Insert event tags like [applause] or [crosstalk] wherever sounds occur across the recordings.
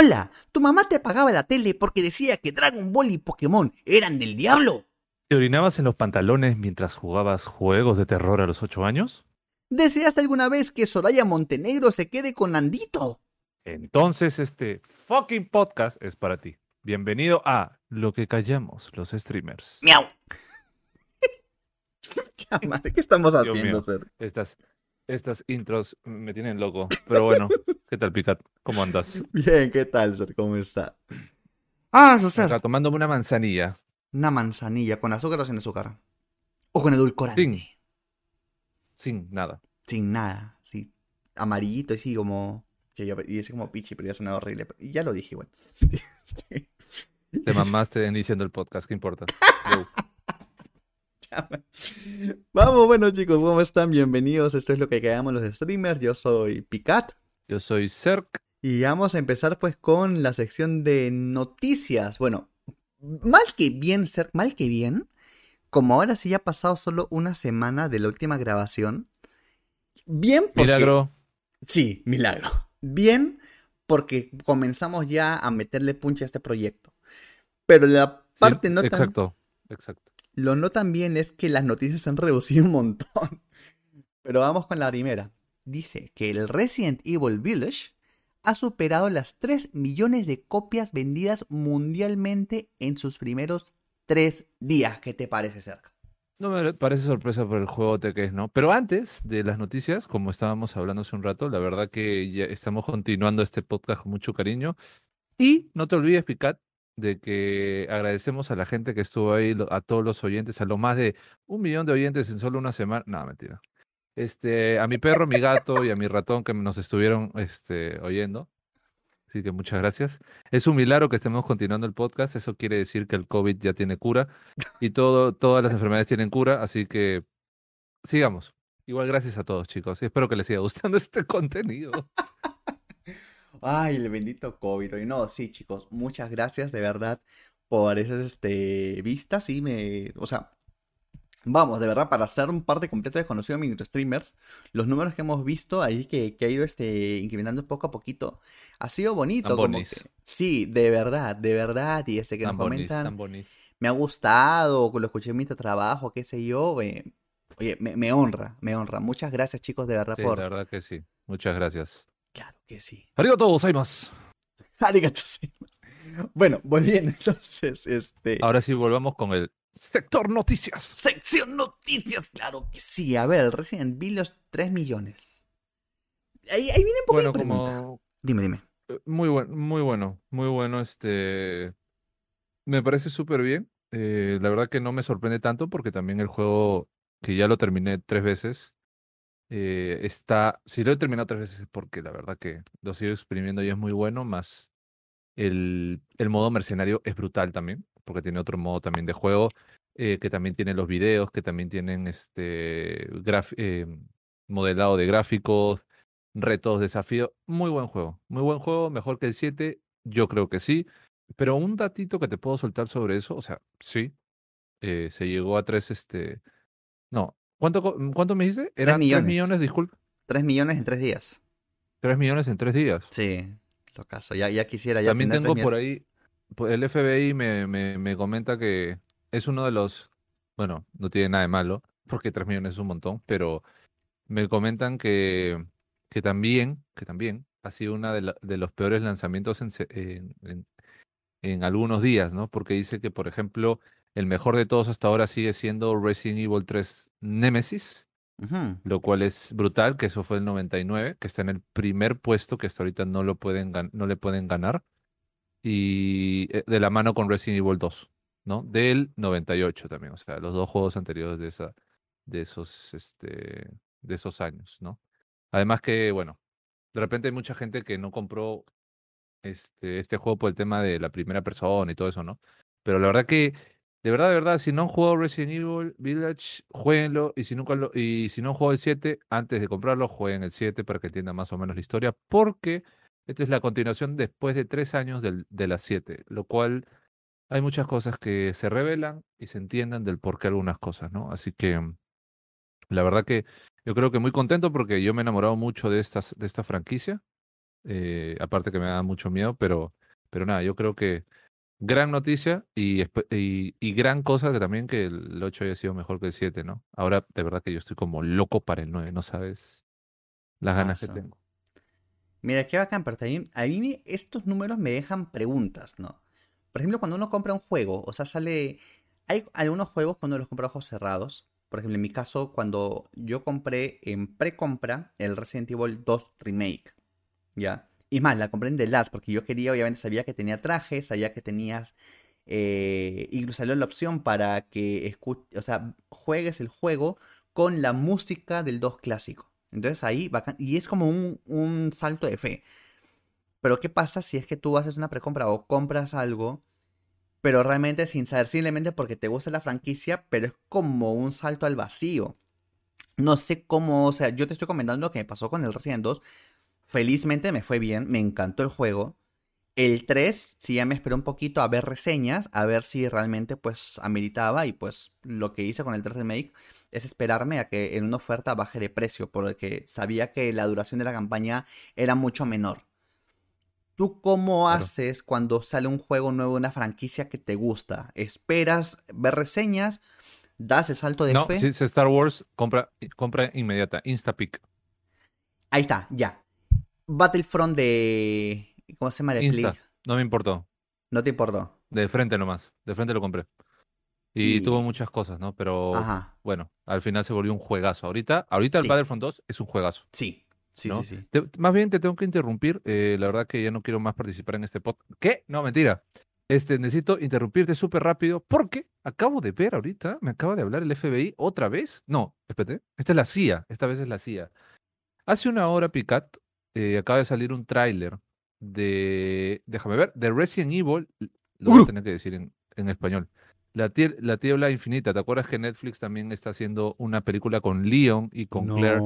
Hola, ¿tu mamá te apagaba la tele porque decía que Dragon Ball y Pokémon eran del diablo? ¿Te orinabas en los pantalones mientras jugabas juegos de terror a los ocho años? ¿Deseaste alguna vez que Soraya Montenegro se quede con Nandito? Entonces este fucking podcast es para ti. Bienvenido a Lo que callamos los streamers. ¡Miau! [laughs] ¿Qué estamos Dios haciendo, mío. Ser? Estas, estas intros me tienen loco. Pero bueno, ¿qué tal, Picat? ¿Cómo andas? [laughs] Bien, ¿qué tal, Ser? ¿Cómo está? Ah, eso, Ser. Acá tomándome una manzanilla. Una manzanilla, ¿con azúcar o sin azúcar? ¿O con edulcorante? Sin. Sin nada. Sin nada, sí. Amarillito, así como... Y ese como pichi, pero ya suena horrible. Y ya lo dije, igual. [laughs] Este, Te mamaste iniciando el podcast, ¿qué importa? [laughs] [laughs] Vamos, bueno chicos, ¿cómo están? Bienvenidos. Esto es lo que callamos los streamers. Yo soy Picat. Yo soy Cerc. Y vamos a empezar pues con la sección de noticias. Bueno, mal que bien, ser mal que bien. Como ahora sí ya ha pasado solo una semana de la última grabación. Bien porque... Milagro. Sí, milagro. Bien porque comenzamos ya a meterle punche a este proyecto. Pero la Sí, parte no tan... Exacto, exacto. Lo no tan bien es que las noticias se han reducido un montón. [laughs] Pero vamos con la primera. Dice que el Resident Evil Village ha superado las 3 millones de copias vendidas mundialmente en sus primeros 3 días. ¿Qué te parece, cerca? No me parece sorpresa por el juego que es, ¿no? Pero antes de las noticias, como estábamos hablando hace un rato, la verdad que ya estamos continuando este podcast con mucho cariño. Y no te olvides, Picat, de que agradecemos a la gente que estuvo ahí, a todos los oyentes, a lo más de un millón de oyentes en solo una semana. No, mentira. Este, a mi perro, mi gato y a mi ratón que nos estuvieron este, oyendo. Así que muchas gracias. Es un milagro que estemos continuando el podcast. Eso quiere decir que el COVID ya tiene cura y todo, todas las enfermedades tienen cura. Así que sigamos. Igual gracias a todos, chicos. Espero que les siga [laughs] gustando este contenido. Ay, el bendito COVID. Y no, sí, chicos, muchas gracias de verdad por esas este, vistas. Sí, me. O sea, vamos, de verdad, para hacer un parte completo desconocido de streamers, los números que hemos visto ahí que, que ha ido este, incrementando poco a poquito, ha sido bonito. Como que, sí, de verdad, de verdad. Y este que nos Tan bonis, comentan, me ha gustado, lo escuché mientras trabajo, qué sé yo. eh, oye, me, me honra, me honra. Muchas gracias, chicos, de verdad, Sí, por. la verdad que sí. Muchas gracias. Claro que sí. Arigato gozaimasu. [laughs] Arigato gozaimasu. Bueno, volviendo entonces, este. Ahora sí volvamos con el sector noticias. Sección noticias, claro que sí. A ver, Resident Evil los 3 millones. Ahí, ahí viene un poco Bueno, de pregunta. como Dime, dime. Eh, Muy bueno, muy bueno, muy bueno. Este, me parece súper bien. Eh, la verdad que no me sorprende tanto porque también el juego, que ya lo terminé tres veces, eh, está, si lo he terminado tres veces es porque la verdad que lo sigo exprimiendo y es muy bueno, más el, el modo mercenario es brutal también, porque tiene otro modo también de juego, eh, que también tiene los videos, que también tienen este eh, modelado de gráficos, retos, desafíos. Muy buen juego, muy buen juego, mejor que el 7, yo creo que sí. Pero un datito que te puedo soltar sobre eso, o sea, sí, se llegó a tres, este, no, ¿cuánto, co- cuánto me dijiste? Eran tres millones. millones, disculpa, 3 millones en 3 días. tres millones en tres días. Sí, lo caso. Ya, ya quisiera ya También tengo por ahí, pues, el FBI me, me, me comenta que es uno de los, bueno, no tiene nada de malo, porque 3 millones es un montón, pero me comentan que, que también, que también ha sido uno de, la- de los peores lanzamientos en, en, en- en algunos días, ¿no? Porque dice que, por ejemplo, el mejor de todos hasta ahora sigue siendo Resident Evil 3 Nemesis, Ujú. lo cual es brutal, que eso fue el 99, que está en el primer puesto, que hasta ahorita no lo pueden no le pueden ganar, y eh, de la mano con Resident Evil 2, ¿no? Del 98 también, o sea, los dos juegos anteriores de esa, de esos, este, de esos años, ¿no? Además que, bueno, de repente hay mucha gente que no compró este, este juego por el tema de la primera persona y todo eso, ¿no? Pero la verdad que, de verdad, de verdad, si no han jugado Resident Evil Village, jueguenlo. Y si nunca lo, y si no han jugado el 7, antes de comprarlo, jueguen el 7 para que entiendan más o menos la historia. Porque esta es la continuación después de tres años del, de las 7, lo cual hay muchas cosas que se revelan y se entiendan del por qué algunas cosas, ¿no? Así que la verdad que yo creo que muy contento porque yo me he enamorado mucho de, estas, de esta franquicia. eh, aparte que me da mucho miedo, pero, pero nada, yo creo que gran noticia y, y, y, gran cosa que también que el 8 haya sido mejor que el 7, ¿no? Ahora de verdad que yo estoy como loco para el 9, no sabes las ganas que tengo. Mira, qué bacán, pero también a mí estos números me dejan preguntas, ¿no? Por ejemplo, cuando uno compra un juego, o sea, sale... Hay algunos juegos cuando los compra ojos cerrados. Por ejemplo, en mi caso, cuando yo compré en precompra el Resident Evil 2 Remake, ¿ya? Y más, la compré en The Last porque yo quería, obviamente sabía que tenía trajes, sabía que tenías... Eh, incluso salió la opción para que o sea, juegues el juego con la música del 2 clásico. Entonces ahí, bacán, y es como un, un salto de fe. Pero ¿qué pasa si es que tú haces una precompra o compras algo, pero realmente sin saber, simplemente porque te gusta la franquicia, pero es como un salto al vacío? No sé cómo, o sea, yo te estoy comentando lo que me pasó con el Resident 2. Felizmente me fue bien, me encantó el juego. El 3, sí ya me esperé un poquito a ver reseñas, a ver si realmente pues ameritaba y pues lo que hice con el 3 Remake es esperarme a que en una oferta baje de precio, porque sabía que la duración de la campaña era mucho menor. ¿Tú cómo haces cuando sale un juego nuevo de una franquicia que te gusta? ¿Esperas ver reseñas? ¿Das el salto de fe? No, si es Star Wars, compra, compra inmediata, Instapick. Ahí está, ya. Battlefront de. ¿Cómo se llama? De Insta. No me importó. ¿No te importó? De frente nomás. De frente lo compré. Y, tuvo muchas cosas, ¿no? Pero bueno, al final se volvió un juegazo. Ahorita, ahorita el Battlefront 2 es un juegazo. Sí, Sí, sí, sí. más bien te tengo que interrumpir. Eh, la verdad que ya no quiero más participar en este podcast. ¿Qué? No, mentira. Este, necesito interrumpirte súper rápido porque acabo de ver ahorita, me acaba de hablar el FBI otra vez. No, espérate. Esta es la CIA. Esta vez es la CIA. Hace una hora, Picat, eh, acaba de salir un tráiler de, déjame ver, de Resident Evil. Lo voy a tener que decir en, en español. La, la Tiebla Infinita, ¿te acuerdas que Netflix también está haciendo una película con Leon y con Claire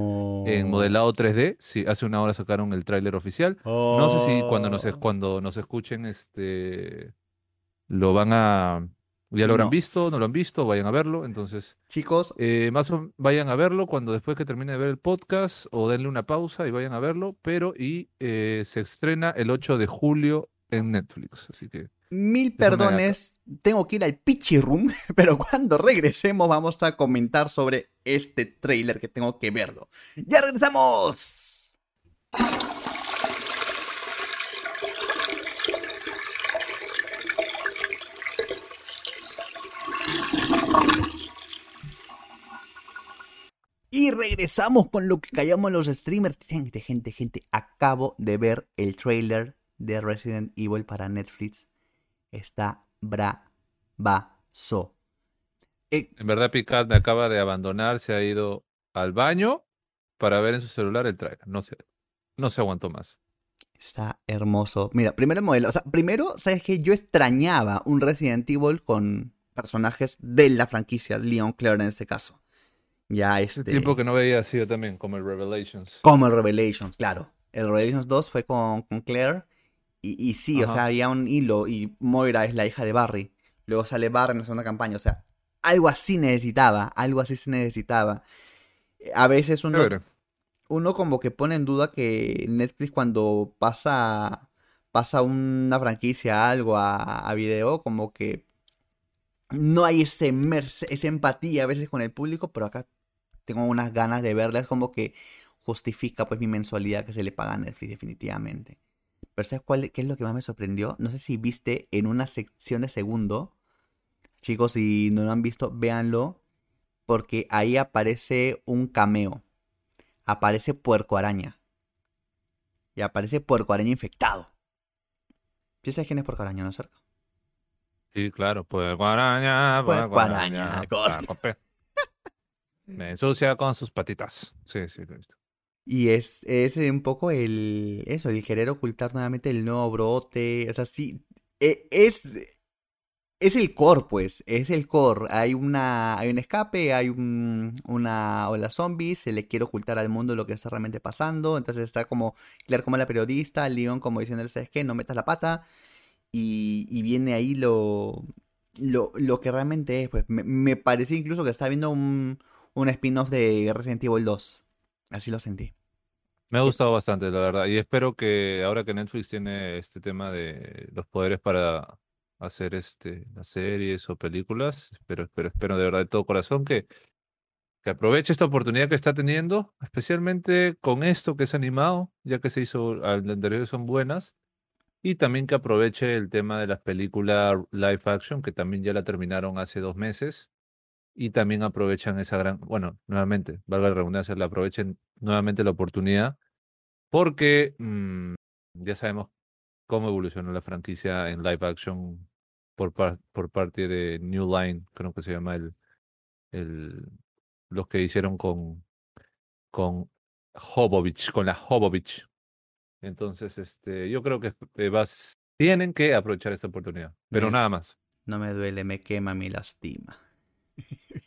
en modelado 3D? Sí, hace una hora sacaron el tráiler oficial. No sé si cuando nos, oh. cuando nos escuchen este lo van a... Ya lo habrán visto, no lo han visto, vayan a verlo. Entonces, chicos, eh, más o, vayan a verlo cuando después que termine de ver el podcast o denle una pausa y vayan a verlo. Pero y eh, se estrena el 8 de julio en Netflix. Así que Mil perdones, tengo que ir al Pitchy Room, [laughs] pero cuando regresemos vamos a comentar sobre este trailer que tengo que verlo. ¡Ya regresamos! Y regresamos con lo que callamos los streamers. Gente, gente, gente, acabo de ver el trailer de Resident Evil para Netflix está bravazo. Eh, en verdad, Picard me acaba de abandonar, se ha ido al baño para ver en su celular el trailer. No se, no se aguantó más. Está hermoso. Mira, primero modelo. O sea, primero, ¿sabes que Yo extrañaba un Resident Evil con personajes de la franquicia, Leon Claire en este caso. Ya este. El tiempo que no veía así yo también, como el Revelations. Como el Revelations, claro. El Revelations 2 fue con, con Claire y, sí, o sea, había un hilo y Moira es la hija de Barry. Luego sale Barry en la segunda campaña. O sea, algo así necesitaba, algo así se necesitaba. A veces uno, uno como que pone en duda que Netflix cuando pasa, pasa una franquicia, algo a, a video, como que no hay ese esa empatía a veces con el público, pero acá tengo unas ganas de verla. Es como que justifica pues mi mensualidad que se le paga a Netflix definitivamente. Pero ¿sabes cuál, qué es lo que más me sorprendió? No sé si viste en una sección de segundo. Chicos, si no lo han visto, véanlo. Porque ahí aparece un cameo. Aparece puerco araña. Y aparece puerco araña infectado. ¿Sí sabes quién es puerco araña, no cerca? Sí, claro, puerco araña. Puerco, araña, Me ensucia con sus patitas. Sí, sí, lo he visto. Y es, es un poco el, eso, el querer ocultar nuevamente el nuevo brote. O sea, sí, e, es, es el core, pues, es el core. Hay una, hay un escape, hay un, una ola zombies, se le quiere ocultar al mundo lo que está realmente pasando. Entonces está como Claire como la periodista, Leon como diciendo, ¿sabes qué? No metas la pata. Y, y viene ahí lo, lo, lo que realmente es. Pues me, me parece incluso que está viendo un, un spin-off de Resident Evil 2. Así lo sentí. Me ha gustado bastante, la verdad. Y espero que ahora que Netflix tiene este tema de los poderes para hacer este, las series o películas, espero, espero, de verdad de todo corazón que, que aproveche esta oportunidad que está teniendo, especialmente con esto que es animado, ya que se hizo, al anterior son buenas, y también que aproveche el tema de las películas live action, que también ya la terminaron hace dos meses, y también aprovechan esa gran, bueno, nuevamente, valga la redundancia, la aprovechen nuevamente la oportunidad, porque mm, ya sabemos cómo evolucionó la franquicia en live action por, por parte de New Line, creo que se llama el, el los que hicieron con, con Hobovich, con la Hobovich. Entonces, este, yo creo que eh, vas, tienen que aprovechar esta oportunidad, pero nada más. No me duele, me quema, me lastima.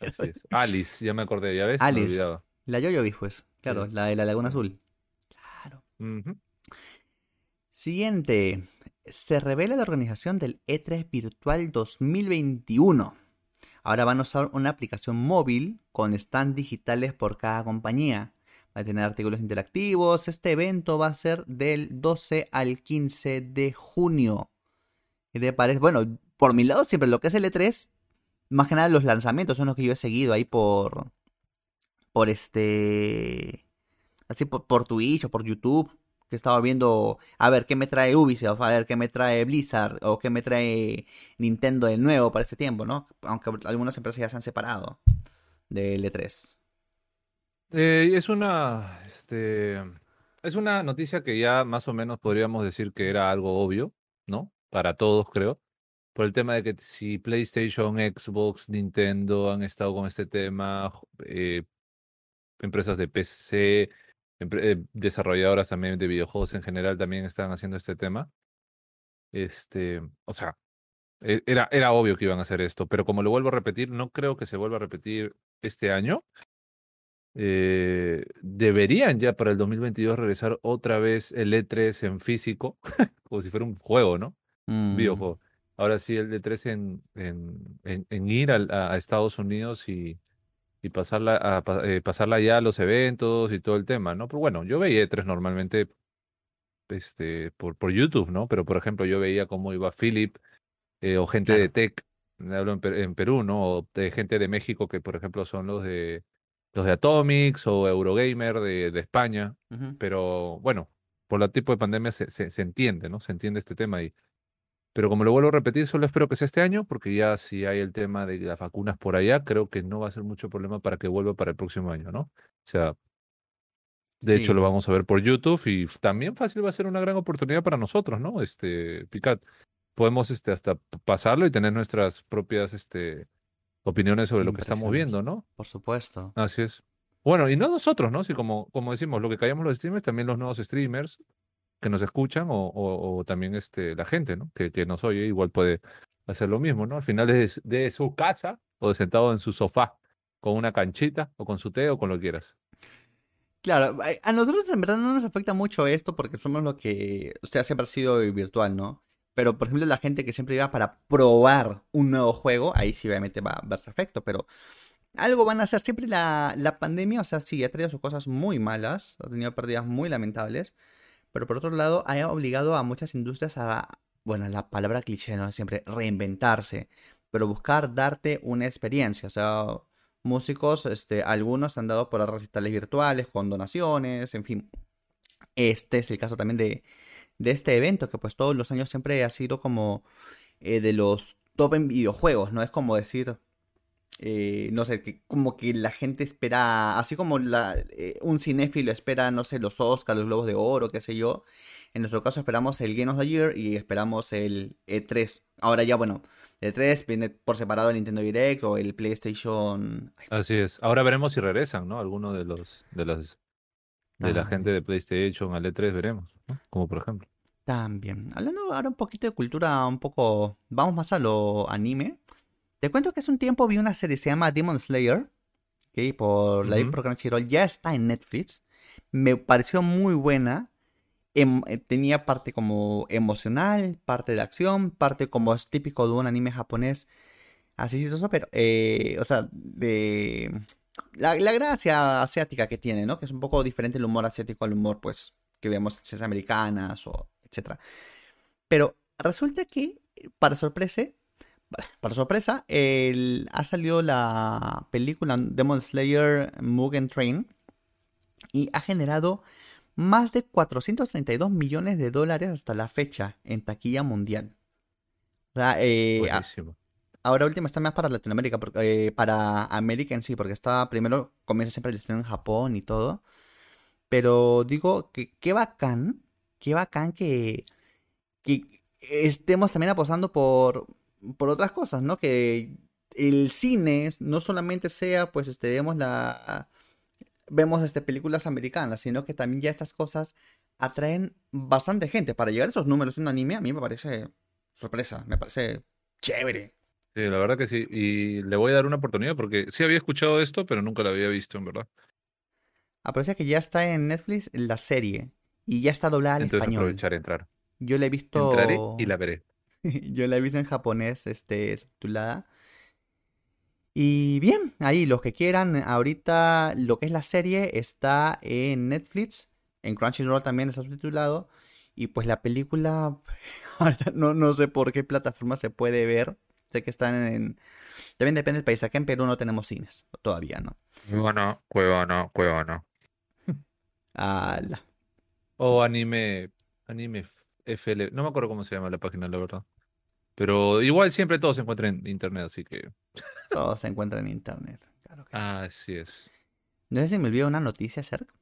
Así [laughs] es. Alice, ya me acordé, ya ves. Alice. La Yoyo pues. Claro, la de la Laguna Azul. Claro. Siguiente. Se revela la organización del E3 Virtual 2021. Ahora van a usar una aplicación móvil con stands digitales por cada compañía. Va a tener artículos interactivos. Este evento va a ser del 12 al 15 de junio. ¿Qué te parece? Bueno, por mi lado, siempre lo que es el E3 más que nada los lanzamientos son los que yo he seguido ahí por. Por este. Así por, Twitch o por YouTube. Que estaba viendo. A ver qué me trae Ubisoft. A ver qué me trae Blizzard. O qué me trae Nintendo de nuevo para este tiempo, ¿no? Aunque algunas empresas ya se han separado del E3. Eh, es una. Este. Es una noticia que ya más o menos podríamos decir que era algo obvio, ¿no? Para todos, creo por el tema de que si PlayStation, Xbox, Nintendo han estado con este tema, eh, empresas de PC, eh, desarrolladoras también de videojuegos en general también están haciendo este tema. Este, o sea, e, era, era obvio que iban a hacer esto, pero como lo vuelvo a repetir, no creo que se vuelva a repetir este año. Eh, deberían ya para el 2022 regresar otra vez el E3 en físico, [laughs] como si fuera un juego, ¿no? Un mm. videojuego. Ahora sí, el de 3 en, en, ir a, Estados Unidos y, y pasarla, a, eh, pasarla ya a los eventos y todo el tema, ¿no? Pero bueno, yo veía E3 normalmente este, por, por YouTube, ¿no? Pero por ejemplo, yo veía cómo iba Philip eh, o gente de Tech, hablo en, Perú, ¿no? O de gente de México que, por ejemplo, son los de los de Atomics o Eurogamer de, de España. Pero bueno, por el tipo de pandemia se, se, se entiende, ¿no? Se entiende este tema y pero como lo vuelvo a repetir, solo espero que sea este año, porque ya si hay el tema de las vacunas por allá, creo que no va a ser mucho problema para que vuelva para el próximo año, ¿no? O sea, de hecho lo vamos a ver por YouTube y también fácil va a ser una gran oportunidad para nosotros, ¿no? Este, Picat, podemos este, hasta pasarlo y tener nuestras propias este, opiniones sobre lo que estamos viendo, ¿no? Por supuesto. Así es. Bueno, y no nosotros, ¿no? Si como, como decimos, lo que callamos los streamers, también los nuevos streamers, que nos escuchan o, también este, la gente, ¿no? Que, que, nos oye, igual puede hacer lo mismo, ¿no? Al final de, de su casa o sentado en su sofá con una canchita o con su té o con lo que quieras. Claro, a nosotros en verdad no nos afecta mucho esto porque somos lo que, o sea, siempre sido virtual, ¿no? Pero, por ejemplo, la gente que siempre iba para probar un nuevo juego, ahí sí obviamente va a verse efecto, pero algo van a hacer. Siempre la, la pandemia, o sea, sí, ha traído sus cosas muy malas, ha tenido pérdidas muy lamentables, pero por otro lado ha obligado a muchas industrias a, bueno, la palabra cliché, ¿no? Siempre reinventarse, pero buscar darte una experiencia, o sea, músicos, este, algunos han dado por recitales virtuales, con donaciones, en fin. Este es el caso también de, de este evento, que pues todos los años siempre ha sido como eh, de los top en videojuegos, ¿no? Es como decir, eh, no sé, que como que la gente espera, así como la, eh, un cinéfilo espera, no sé, los Oscars, los Globos de Oro, qué sé yo. En nuestro caso esperamos el Game of the Year y esperamos el E3. Ahora ya, bueno, el E3 viene por separado el Nintendo Direct o el PlayStation. Así es. Ahora veremos si regresan, ¿no? Algunos de los de las de la gente de PlayStation al E3 veremos, ¿no? Como por ejemplo. También. Hablando ahora un poquito de cultura, un poco. Vamos más a lo anime. Te cuento que hace un tiempo vi una serie, se llama Demon Slayer, que por la uh por Crunchyroll, ya está en Netflix. Me pareció muy buena. Em, eh, tenía parte como emocional, parte de acción, parte como es típico de un anime japonés. Así eso, pero, eh, o sea, de la, la gracia asiática que tiene, ¿no? Que es un poco diferente el humor asiático al humor, pues, que vemos en series americanas o etcétera. Pero resulta que, para sorpresa, para sorpresa, el- ha salido la película Demon Slayer Mugen Train y ha generado más de 432 millones de dólares hasta la fecha en taquilla mundial. O sea, eh, a- Buenísimo. ahora último está más para Latinoamérica, porque, eh, para América en sí, porque está primero comienza siempre el estreno en Japón y todo. Pero digo que qué bacán, qué bacán que, que estemos también apostando por, por otras cosas, ¿no? Que el cine no solamente sea, pues, este, digamos, la... Vemos este, películas americanas, sino que también ya estas cosas atraen bastante gente. Para llegar a esos números de un anime, a mí me parece sorpresa, me parece chévere. Sí, la verdad que sí. Y le voy a dar una oportunidad porque sí había escuchado esto, pero nunca lo había visto, en verdad. Aprovecha que ya está en Netflix la serie y ya está doblada al Entonces español. aprovechar entrar. Yo la he visto. Entraré y la veré. [laughs] Yo la he visto en japonés, este, subtitulada. Y bien, ahí los que quieran, ahorita lo que es la serie está en Netflix, en Crunchyroll también está subtitulado. Y pues la película, [laughs] ahora no, no sé por qué plataforma se puede ver. Sé que están en... También depende del país. Acá en Perú no tenemos cines, todavía no. Cuevana, Cuevana, Cuevana. [laughs] Ala. O anime, anime FL. No me acuerdo cómo se llama la página, la verdad. Pero igual siempre todo se encuentra en internet, así que Todo se encuentra en internet. Claro que sí. así es. No sé si me olvidó una noticia, Cerc.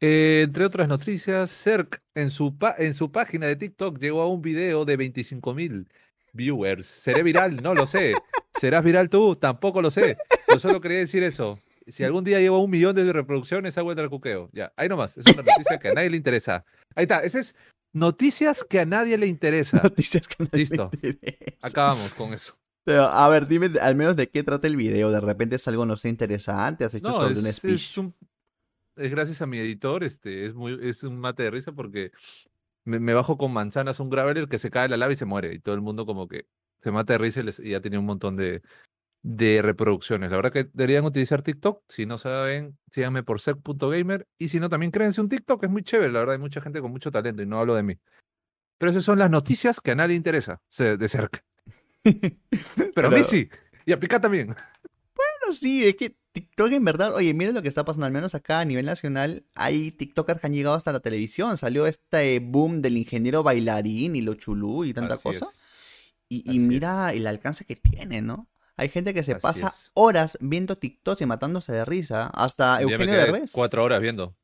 Eh, entre otras noticias, Cerc en su, en su página de TikTok llegó a un video de 25 mil viewers. ¿Seré viral? No lo sé. ¿Serás viral tú? Tampoco lo sé. Yo solo quería decir eso. Si algún día llevo un millón de reproducciones, hago el tracuqueo. Ya, ahí nomás. Es una noticia que a nadie le interesa. Ahí está. Ese es noticias que a nadie le interesa. Noticias que a nadie le Listo. interesa. Acabamos con eso. Pero, a ver, dime al menos de qué trata el video. De repente es algo no sé interesante. Has hecho No, sobre un es, speech. es un- es gracias a mi editor, este, es muy, es un mate de risa porque me, me bajo con manzanas un graveler que se cae la lava y se muere. Y todo el mundo como que se mata de risa y, les- y ya tiene un montón de, de reproducciones. La verdad que deberían utilizar TikTok. Si no saben, síganme por sec.gamer. Y si no, también créense un TikTok, es muy chévere. La verdad, hay mucha gente con mucho talento y no hablo de mí. Pero esas son las noticias que a nadie interesa de cerca. [laughs] Pero a mí sí. Y a Picar también. Bueno, sí, es que TikTok en verdad, oye, mira lo que está pasando, al menos acá a nivel nacional, hay TikTokers que han llegado hasta la televisión. Salió este boom del ingeniero bailarín y lo chulú y tanta Así cosa. es. Y, mira el alcance que tiene, ¿no? Hay gente que se Así pasa es. horas viendo TikToks y matándose de risa. Hasta Eugenio Derbez. cuatro horas viendo.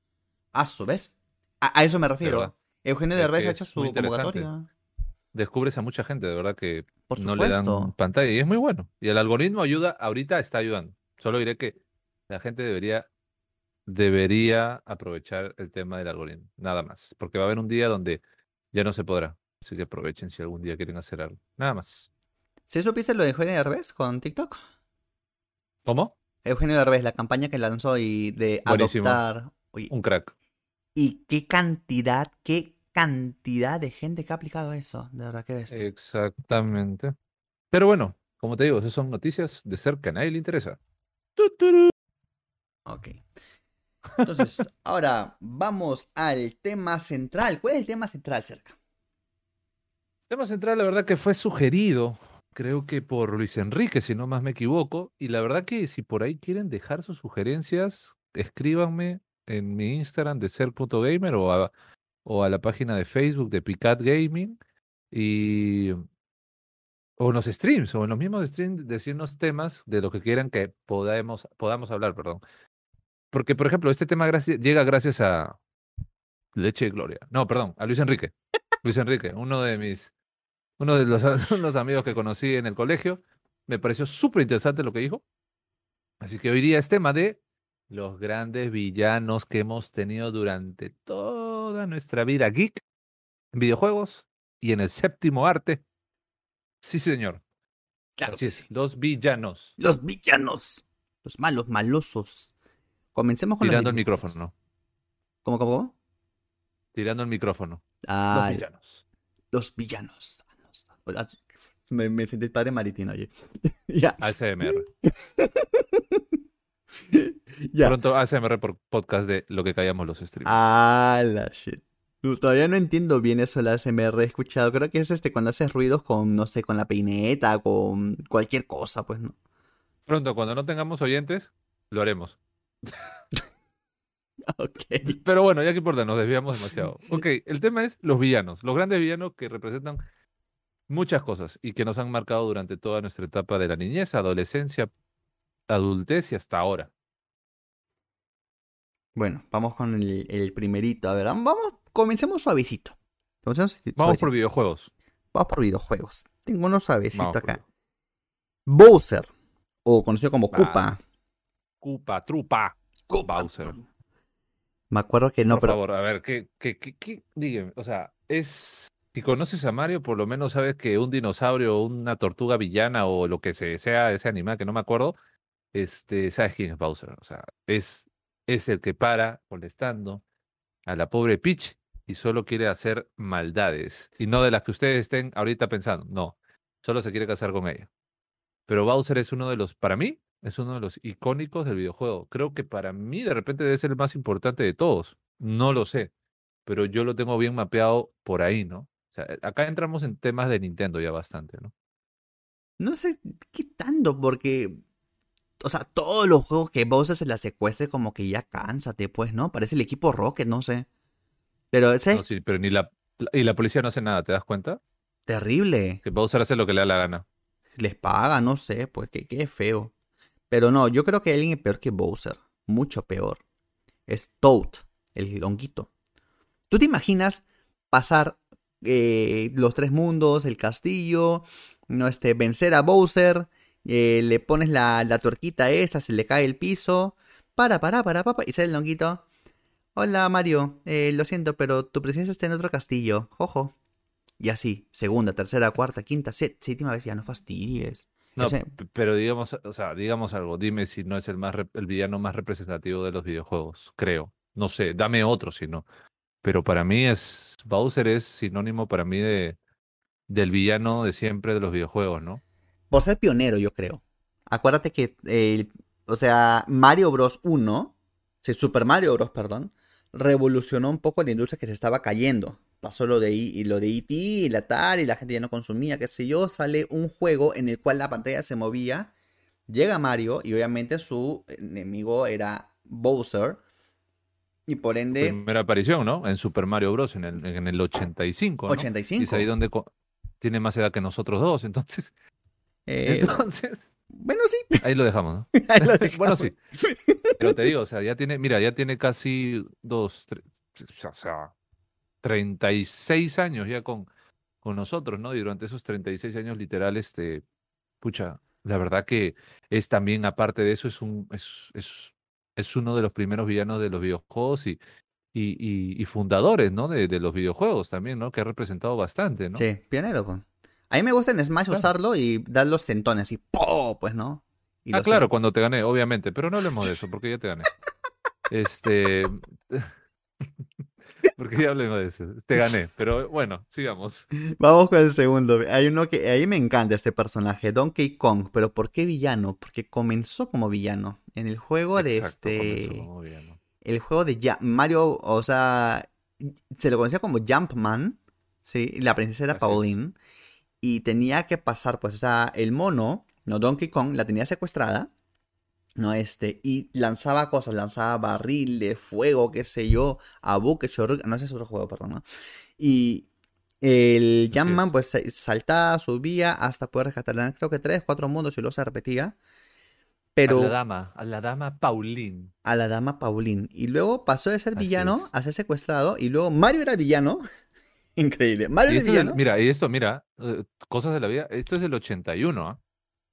A su vez. A, a eso me refiero. Eugenio Es Derbez ha hecho su convocatoria. descubres a mucha gente, de verdad que Por no le dan pantalla y es muy bueno. Y el algoritmo ayuda, ahorita está ayudando. Solo diré que la gente debería, debería aprovechar el tema del algoritmo, nada más. Porque va a haber un día donde ya no se podrá. Así que aprovechen si algún día quieren hacer algo. Nada más. ¿Sí supiste lo de Eugenio Derbez con TikTok? ¿Cómo? Eugenio Derbez, la campaña que lanzó y de Buenísimo. adoptar. Oye, Un crack. y qué cantidad, qué cantidad de gente que ha aplicado eso. De verdad que bestia. Exactamente. Pero bueno, como te digo, esas son noticias de cerca, a nadie le interesa. Ok. Entonces, [laughs] ahora vamos al tema central. ¿Cuál es el tema central, cerca? Tema central, la verdad que fue sugerido, creo que por Luis Enrique, si no más me equivoco. Y la verdad que si por ahí quieren dejar sus sugerencias, escríbanme en mi Instagram de ser.gamer o a, o a la página de Facebook de Picat Gaming. Y. O en los streams, o en los mismos streams, decirnos temas de lo que quieran que podamos, podamos hablar, perdón. Porque, por ejemplo, este tema llega gracias a Leche de Gloria. No, perdón, a Luis Enrique. Luis Enrique, uno de mis, uno de los, [laughs] unos amigos que conocí en el colegio. Me pareció súper interesante lo que dijo. Así que hoy día es tema de los grandes villanos que hemos tenido durante toda nuestra vida geek, en videojuegos y en el séptimo arte. Sí, señor. Claro Así es, sí. los villanos. Los villanos. Los malos, malosos. Comencemos con Tirando los el micrófono. ¿Cómo, cómo, cómo? Tirando el micrófono. Ah, los villanos. los villanos. Me, me sentí el padre maritino, oye. [laughs] ya. ASMR. [laughs] ya. Pronto ASMR por podcast de lo que callamos los streamers. Ah, la shit. Todavía no entiendo bien eso la ASMR. He escuchado, creo que es este cuando haces ruidos con, no sé, con la peineta, con cualquier cosa, pues, ¿no? Pronto, cuando no tengamos oyentes, lo haremos. [laughs] Ok. Pero bueno, ya que importa, nos desviamos demasiado. Ok, el tema es los villanos, los grandes villanos que representan muchas cosas y que nos han marcado durante toda nuestra etapa de la niñez, adolescencia, adultez y hasta ahora. Bueno, vamos con el, el primerito. A ver, vamos, comencemos suavecito. Comencemos Vamos por videojuegos. Vamos por videojuegos. Tengo uno suavecito Vamos por acá. Bowser, o conocido como Ah, Koopa. Koopa, Trupa. Koopa. Bowser. Me acuerdo que no, por pero favor, a ver, ¿qué, qué, qué, qué- dígame, o sea, es, si conoces a Mario, por lo menos sabes que un dinosaurio, una tortuga villana o lo que se- sea ese animal que no me acuerdo, este, sabes quién es Bowser, o sea, es, es el que para molestando a la pobre Peach y solo quiere hacer maldades, y no de las que ustedes estén ahorita pensando, no, solo se quiere casar con ella. Pero Bowser es uno de los, para mí, es uno de los icónicos del videojuego. Creo que para mí de repente debe ser el más importante de todos. No lo sé, pero yo lo tengo bien mapeado por ahí, ¿no? O sea, acá entramos en temas de Nintendo ya bastante, ¿no? no sé qué tanto, porque. O sea, todos los juegos que Bowser se la secuestre, como que ya cánsate, pues, ¿no? Parece el equipo Rocket, no sé. Pero ese No, sí, pero ni la, y la policía no hace nada, ¿te das cuenta? terrible. Que Bowser hace lo que le da la gana. Les paga, no sé, pues, que qué feo. Pero no, yo creo que alguien es peor que Bowser. Mucho peor. Es Toad, el honguito. ¿Tú te imaginas pasar eh, los tres mundos, el castillo, no este, vencer a Bowser, eh, le pones la, la tuerquita esta, se le cae el piso, para, para, para, para, y sale el honguito. Hola Mario, eh, lo siento, pero tu presencia está en otro castillo, jojo. Y así, segunda, tercera, cuarta, quinta, sé- séptima vez, ya no fastidies. No, pero digamos, o sea, digamos algo, dime si no es el más el villano más representativo de los videojuegos, creo. No sé, dame otro si no. Pero para mí es Bowser es sinónimo para mí de del villano de siempre de los videojuegos, ¿no? por ser pionero, yo creo. Acuérdate que, eh, o sea, Mario Bros. 1, sí, Super Mario Bros., perdón, revolucionó un poco la industria que se estaba cayendo. Pasó lo de, I- y lo de E.T. y la Atari, y la gente ya no consumía, qué sé yo. Sale un juego en el cual la pantalla se movía. Llega Mario y obviamente su enemigo era Bowser. Y por ende, Primera aparición, ¿no? En Super Mario Bros. en el, en el 85, ¿no? Y 85. es ahí donde tiene más edad que nosotros dos, entonces, Eh, entonces bueno, sí. ahí lo dejamos, ¿no? [laughs] ahí lo [laughs] Bueno, sí. Pero te [laughs] digo, o sea, ya tiene, mira, ya tiene casi dos, tres, o sea, 36 años ya con, con nosotros, ¿no? Y durante esos 36 años literal, este, pucha, la verdad que es también, aparte de eso, es un, es, es, es uno de los primeros villanos de los videojuegos y, y, y, y fundadores, ¿no? De, de los videojuegos también, ¿no? Que ha representado bastante, ¿no? Sí, pionero, pues. A mí me gusta en Smash Claro. usarlo y dar los sentones y ¡po! Pues, ¿no? Y Ah, claro, cuando te gané, obviamente, pero no hablemos de eso, porque ya te gané. [laughs] Este. [laughs] porque ya hablemos de eso. Te gané, pero bueno, sigamos. Vamos con el segundo. Hay uno que ahí me encanta este personaje, Donkey Kong. Pero ¿por qué villano? Porque comenzó como villano. En el juego de este. como. El juego de Ja- Mario, o sea, se lo conocía como Jumpman. Sí, la princesa era Así es. Pauline. Y tenía que pasar, pues, o sea, el mono, no Donkey Kong, la tenía secuestrada. No, este, y lanzaba cosas, lanzaba barriles, fuego, qué sé yo, a buque, chorro, no ese es otro juego, perdón, ¿no? Y el es. pues, saltaba, subía hasta poder rescatar, creo que tres, cuatro mundos y luego se repetía. Pero A la dama, a la dama Pauline. a la dama Pauline. Y luego pasó de ser Así villano es. a ser secuestrado. Y luego Mario era villano. [laughs] Increíble. Mario era del- villano. mira, y esto, mira, eh, cosas de la vida. Esto es del 81, ¿ah?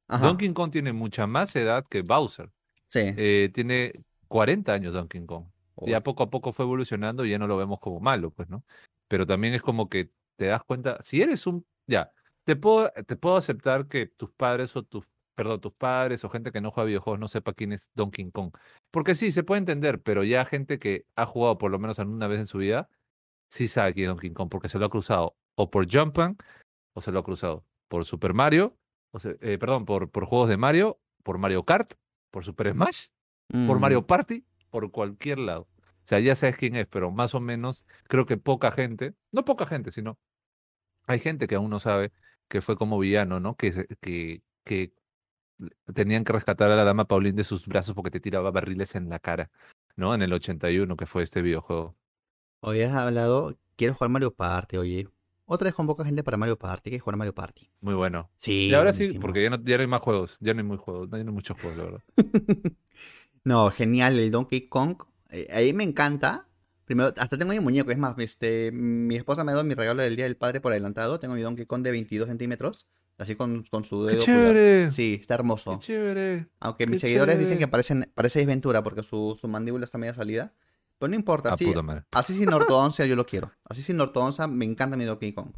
Ajá. Donkey Kong tiene mucha más edad que Bowser. Sí. Eh, tiene 40 años Donkey Kong. Ya poco a poco fue evolucionando y ya no lo vemos como malo, pues, ¿no? Pero también es como que te das cuenta, si eres un, ya, te puedo, te puedo aceptar que tus padres o tus, perdón, tus padres o gente que no juega videojuegos no sepa quién es Donkey Kong. Porque sí, se puede entender, pero ya gente que ha jugado por lo menos alguna vez en su vida, sí sabe quién es Donkey Kong, porque se lo ha cruzado o por Jumpman o se lo ha cruzado por Super Mario, o sea, eh, perdón, por, por juegos de Mario, por Mario Kart, por Super Smash, por Mm, Mario Party, por cualquier lado. O sea, ya sabes quién es, pero más o menos creo que poca gente, no poca gente, sino hay gente que aún no sabe que fue como villano, ¿no? Que, que, que tenían que rescatar a la dama Pauline de sus brazos porque te tiraba barriles en la cara, ¿no? En el 81, que fue este videojuego. Hoy has hablado, quiero jugar Mario Party, oye. Otra vez con poca gente para Mario Party, que jugar Mario Party. Muy bueno. Sí, Y ahora sí, porque ya no, ya no hay más juegos, ya no hay muy juegos, ya no hay muchos juegos, la verdad. [laughs] No, genial, el Donkey Kong. eh, ahí me encanta. Primero, hasta tengo mi muñeco, es más, este, mi esposa me ha dado mi regalo del Día del Padre por adelantado. Tengo mi Donkey Kong de 22 centímetros, así con, con su ¡Qué dedo pulgar. chévere! Sí, está ¡Qué hermoso. chévere! Aunque mis qué seguidores dicen que parece Ace Ventura porque su, su mandíbula está media salida. Pero no importa, Ah, así, así sin ortodoncia yo lo quiero. Así sin ortodoncia me encanta mi Donkey Kong.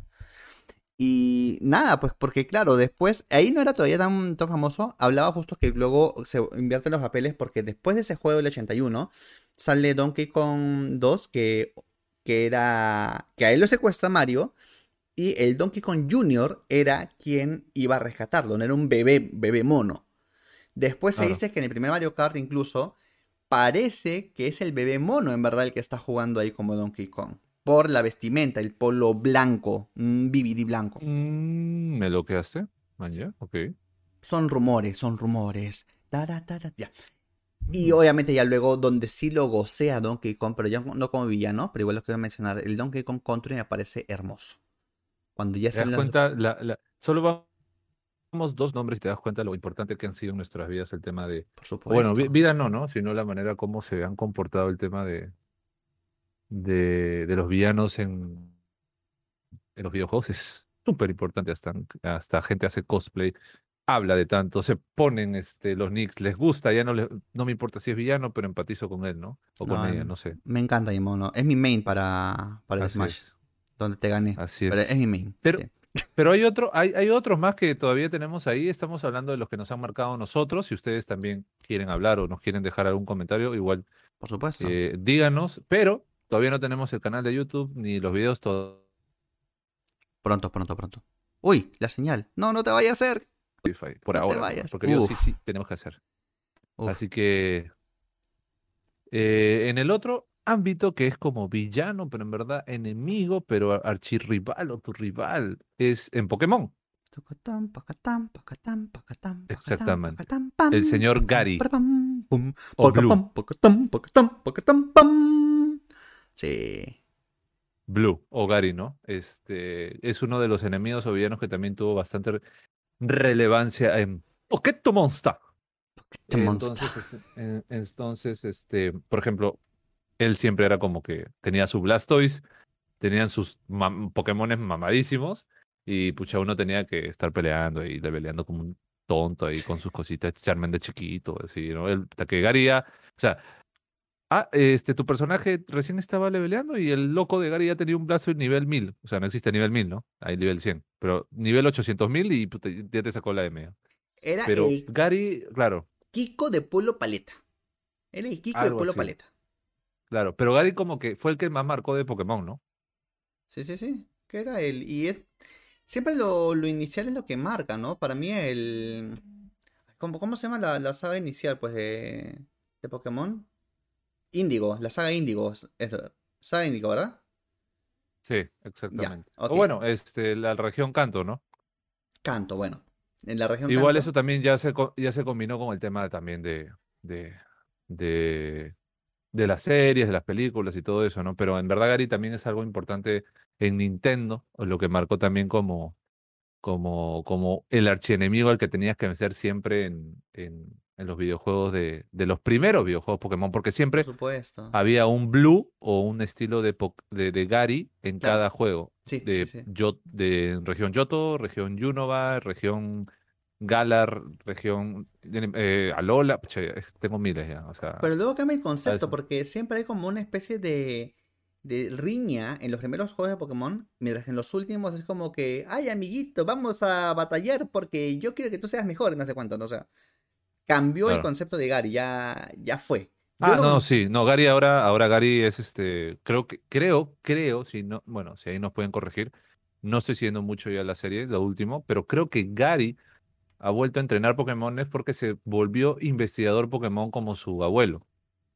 Y nada, pues porque claro, después, ahí no era todavía tan, tan famoso, hablaba justo que luego se invierten los papeles porque después de ese juego del 81 sale Donkey Kong 2 que, que era, que a él lo secuestra Mario y el Donkey Kong Jr. era quien iba a rescatarlo, no era un bebé, bebé mono. Después se dice que en el primer Mario Kart incluso parece que es el bebé mono en verdad el que está jugando ahí como Donkey Kong. Por la vestimenta, el polo blanco, un BBD blanco. Mm, ¿Me lo quedaste? Man, ya, ok. Son rumores, son rumores. Tara, tara, ya. Y obviamente ya luego donde sí lo gocé a Donkey Kong, pero ya no como villano, pero igual lo quiero mencionar, el Donkey Kong Country me parece hermoso. Cuando ya ¿Te das salen las- cuenta? La, la- solo dos nombres y te das cuenta de lo importante que han sido en nuestras vidas el tema de... Por o Bueno, vi- supuesto. vida no, ¿no? Sino la manera como se han comportado el tema de, de, de los villanos en, en los videojuegos. Es súper importante. Hasta, hasta gente hace cosplay, habla de tanto, se ponen este, los nicks, les gusta, ya no, les, no me importa si es villano, pero empatizo con él, ¿no? O con No, ella, no sé. Me encanta mi mono. Es mi main para, para el Así Smash, es. donde te gané. Así Pero es. es mi main. Pero- sí. Pero hay otro, hay, hay otros más que todavía tenemos ahí. Estamos hablando de los que nos han marcado nosotros. Si ustedes también quieren hablar o nos quieren dejar algún comentario, igual Por supuesto. eh, díganos. Pero todavía no tenemos el canal de YouTube ni los videos todo Pronto, pronto, pronto. Uy, la señal. No, no te vayas a hacer. Por No te ahora. ¿no? vayas. Porque videos sí, sí tenemos que hacer. Uf. Así que eh, en el otro ámbito que es como villano, pero en verdad enemigo, pero archirrival o tu rival, es en Pokémon. Exactamente. El señor Gary. O Blue. Sí. Blue o Gary, ¿no? Este es uno de los enemigos o villanos que también tuvo bastante re- relevancia en. Pokémon Monster. Entonces, este, en- entonces, este, por ejemplo, él siempre era como que tenía su Blastoise, tenían sus mam- Pokémones mamadísimos y pucha, uno tenía que estar peleando y leveleando como un tonto ahí con sus cositas Charmander de chiquito, así, ¿no? El, que Gary ya, o sea, ah, este, tu personaje recién estaba leveleando y el loco de Gary ya tenía un Blastoise nivel 1000, o sea, no existe nivel 1000, ¿no? Hay nivel 100, pero nivel 800.000 y puta, ya te sacó la de medio. Era Pero el Gary, claro, Kiko de Polo Paleta. Era el Kiko de Polo así. Paleta. Claro, pero Gary como que fue el que más marcó de Pokémon, ¿no? Sí, sí, sí. Que era él. Y es. Siempre lo, lo inicial es lo que marca, ¿no? Para mí el. ¿Cómo, cómo se llama la, la saga inicial, pues, de, de Pokémon? Índigo, la saga Índigo. es- es- saga Índigo, ¿verdad? Sí, exactamente. O bueno, este, la región Canto, ¿no? Canto, bueno. En la región Igual eso también ya se, ya se combinó con el tema también de, de, de, de las series, de las películas y todo eso, ¿no? Pero en verdad Gary también es algo importante en Nintendo, lo que marcó también como, como, como el archienemigo al que tenías que vencer siempre en, en, en los videojuegos de, de los primeros videojuegos Pokémon, porque siempre Por había un Blue o un estilo de, de, de Gary en Claro. cada juego. Sí, De, sí, sí. Yo- de región Yoto, región Yunova, región Galar, región eh, Alola. eh, tengo miles ya. O sea, Pero luego cambia el concepto, porque siempre hay como una especie de, de riña en los primeros juegos de Pokémon, mientras que en los últimos es como que, ay, amiguito, vamos a batallar porque yo quiero que tú seas mejor, no sé cuánto, ¿no? O sea, cambió el Claro. concepto de Gary, ya, ya fue. Yo Ah, lo- no, sí, no, Gary ahora, ahora Gary es este, creo que, creo, creo, si no, bueno, si ahí nos pueden corregir, No estoy siguiendo mucho ya la serie, lo último, pero creo que Gary ha vuelto a entrenar Pokémon es porque se volvió investigador Pokémon como su abuelo,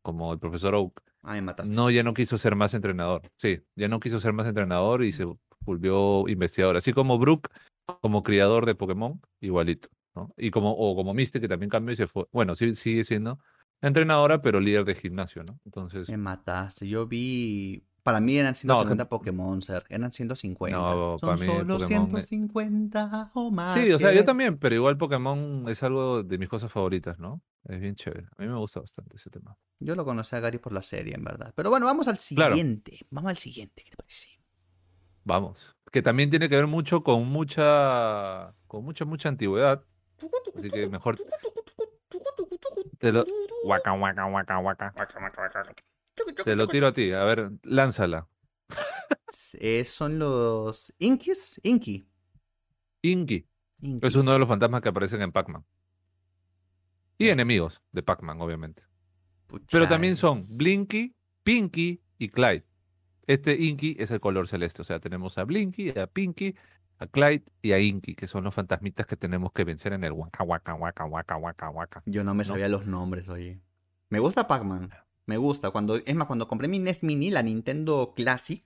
como el profesor Oak. Ah, me mataste. No, ya no quiso ser más entrenador. Sí, ya no quiso ser más entrenador y se volvió investigador. Así como Brook, como criador de Pokémon, igualito. ¿no? Y como, o como Misty, que también cambió y se fue. Bueno, sí, sigue siendo entrenadora, pero líder de gimnasio, ¿no? Entonces, Me mataste. Yo vi. Para mí eran 150 que- Pokémon, Ser. Eran 150. No, Son para mí solo Pokémon es- 150 o más. sí, o sea, que yo también, pero igual Pokémon es algo de mis cosas favoritas, ¿no? Es bien chévere. A mí me gusta bastante ese tema. Yo lo conocí a Gary por la serie, en verdad. Pero bueno, vamos al Claro. siguiente. Vamos al siguiente. ¿Qué te parece? Vamos. Que también tiene que ver mucho con mucha, con mucha, mucha antigüedad. Así que mejor [laughs] te lo, guaca, guaca, guaca, guaca. Te lo tiro a ti. A ver, lánzala. Eh, son los Inkies. Inky. Inky. Inky. Es uno de los fantasmas que aparecen en Pac-Man. Y enemigos de Pac-Man, obviamente. Pero también son. Blinky, Pinky y Clyde. Este Inky es el color celeste. O sea, tenemos a Blinky, a Pinky, a Clyde y a Inky, que son los fantasmitas que tenemos que vencer en el Waka Waka Waka Waka Waka Waka. Yo no me ¿no? sabía los nombres, oye. Me gusta Pac-Man. Me gusta. Cuando, es más, cuando compré mi NES Mini, la Nintendo Classic,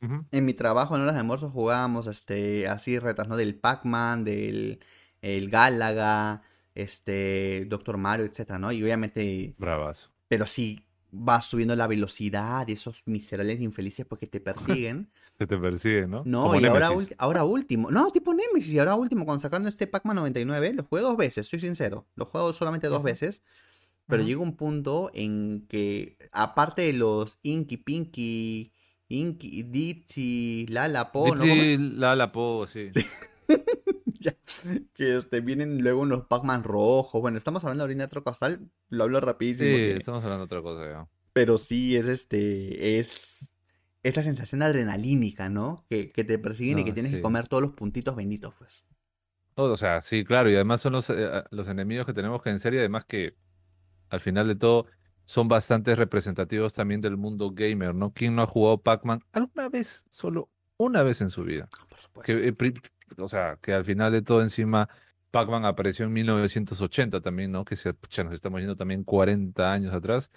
en mi trabajo en horas de almuerzo jugábamos este, así retas, ¿no? Del Pac-Man, del el Galaga, este, Doctor Mario, etcétera, ¿no? Y obviamente, Bravazo. pero sí vas subiendo la velocidad, esos miserables infelices porque te persiguen. [laughs] Que te persiguen, ¿no? No, Como y ahora, ahora último. No, tipo Nemesis. Y ahora último, cuando sacaron este Pac-Man 99, lo jugué dos veces, soy sincero. Lo juego solamente dos veces. Pero llega un punto en que, aparte de los Inky, Pinky, Inky, Ditsy, Lala, Po, ¿no? ¿Cómo Dipsy, es? Lala Po, sí. [laughs] Ya, que este, vienen luego unos Pac-Man rojos. Bueno, estamos hablando ahorita de otro costal, lo hablo rapidísimo. Sí, que- estamos hablando de otra cosa ya. Pero sí, es este, es, es la sensación adrenalínica, ¿no? Que, que te persiguen y que tienes que sí. comer todos los puntitos benditos, pues. O sea, sí, claro, y además son los, eh, los enemigos que tenemos que vencer y además que al final de todo son bastante representativos también del mundo gamer, ¿no? ¿Quién no ha jugado Pac-Man alguna vez, solo una vez en su vida? Por supuesto. Que, eh, o sea, que al final de todo encima Pac-Man apareció en 1980 también, ¿no? Que se, pucha, nos estamos yendo también 40 años atrás,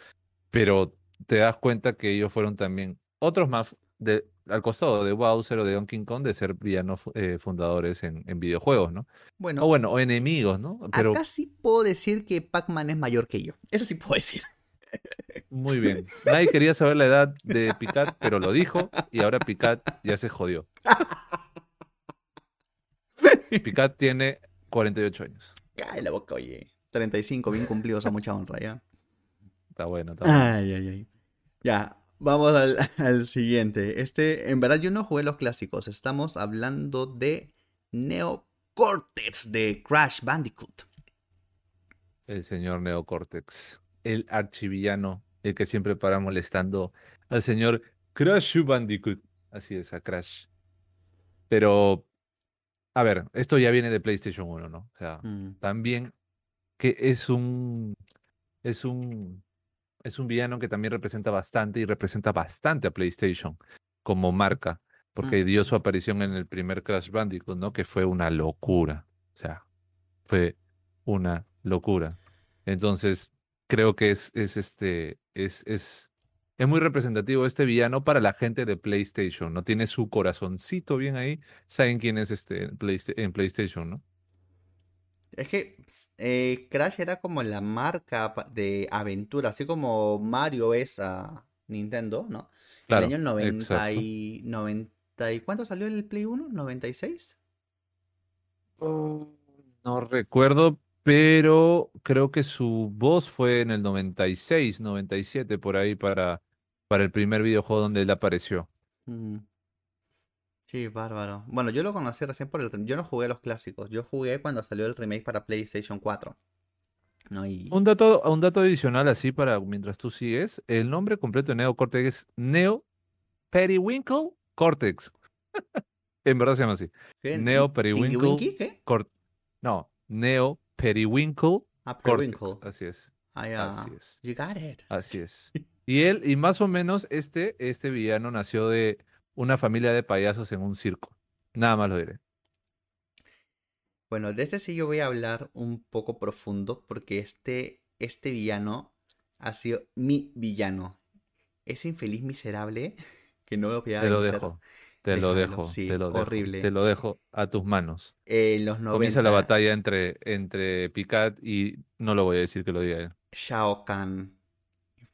pero te das cuenta que ellos fueron también otros más de, al costado de Bowser o de Donkey Kong de ser villanos eh, fundadores en, en videojuegos, ¿no? Bueno, O bueno, o enemigos, ¿no? Pero acá sí puedo decir que Pac-Man es mayor que yo. Eso sí puedo decir. muy bien. Nadie quería saber la edad de Picat, pero lo dijo y ahora Picat ya se jodió. Picat tiene 48 años. Cae la boca, oye. 35, bien cumplidos a mucha honra, ¿ya? Está bueno, está bueno. Ay, ay, ay. Ya, vamos al, [laughs] al siguiente. Este, en verdad, yo no jugué los clásicos. Estamos hablando de Neo Cortex de Crash Bandicoot. El señor Neocortex, el archivillano, el que siempre para molestando al señor Crash Bandicoot. Así es, a Crash. Pero, a ver, esto ya viene de PlayStation 1, ¿no? O sea, Mm, también que es un es un es un villano que también representa bastante y representa bastante a PlayStation como marca, porque dio su aparición en el primer Crash Bandicoot, ¿no? Que fue una locura. O sea, fue una locura. Entonces, creo que es, es este es, es es muy representativo este villano para la gente de PlayStation, ¿no? Tiene su corazoncito bien ahí. Saben quién es este en Playsta- en PlayStation, ¿no? Es que eh, Crash era como la marca de aventura, así como Mario es a Nintendo, ¿no? Claro, el año 90 exacto. y, 90 y... ¿Cuánto salió el Play 1? ¿96? Oh, No recuerdo, pero creo que su voz fue en el 96, 97, por ahí para, para el primer videojuego donde él apareció. Mm. Sí, bárbaro. Bueno, yo lo conocí recién por el... Yo no jugué los clásicos, yo jugué cuando salió el remake para PlayStation 4. ¿No? Y... Un dato, un dato adicional así para mientras tú sigues, el nombre completo de Neo Cortex es Neo Periwinkle Cortex. [laughs] En verdad se llama así. ¿Qué? Neo ¿Tinky Periwinkle? ¿Qué? No, Neo Periwinkle Ah, Cortex. Periwinkle. Así es. Ah. Así es. You got it. Así es. Y él, y más o menos este, este villano nació de una familia de payasos en un circo. Nada más lo diré. Bueno, de este sí yo voy a hablar un poco profundo porque este, este villano ha sido mi villano. Ese infeliz miserable [laughs] que no lo podía Te lo dejo. Te lo dejo. sí, Te lo dejo. horrible. Te lo dejo a tus manos. En los Comienza la 90, batalla entre, entre Picard y no lo voy a decir que lo diga él. Shao Kahn.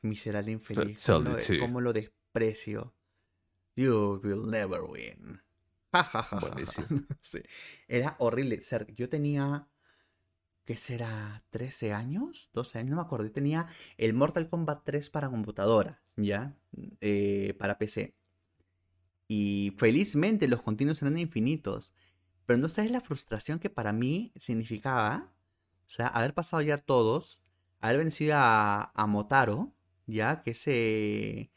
Miserable infeliz. ¿Cómo lo, cómo lo desprecio? You will never win. Buenísimo. [laughs] Sí. Era horrible. Yo tenía, ¿qué será? ¿13 años? ¿12 años? No me acuerdo. Yo tenía el Mortal Kombat 3 para computadora, ¿ya? Eh, para PC. Y felizmente los continuos eran infinitos. Pero no sabes la frustración que para mí significaba. O sea, haber pasado ya todos, haber vencido a, a Motaro, ya, que ese...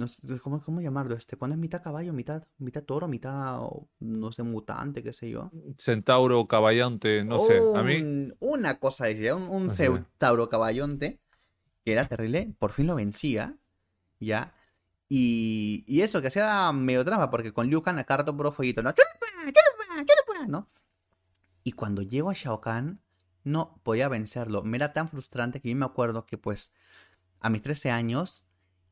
No sé, ¿cómo, cómo llamarlo? Este, cuando es mitad caballo, mitad, mitad toro, mitad, no sé, mutante, qué sé yo. Centauro, caballante, no sé. A mí, Un- una cosa decía, un, centauro caballonte, que era terrible, por fin lo vencía, ya. Y, y eso, que hacía medio trampa, porque con Liu Kang a cada rato puro fueguito, ¿no? ¿no? Y cuando llego a Shao Kahn, no podía vencerlo. Me era tan frustrante que yo me acuerdo que, pues, a mis 13 años,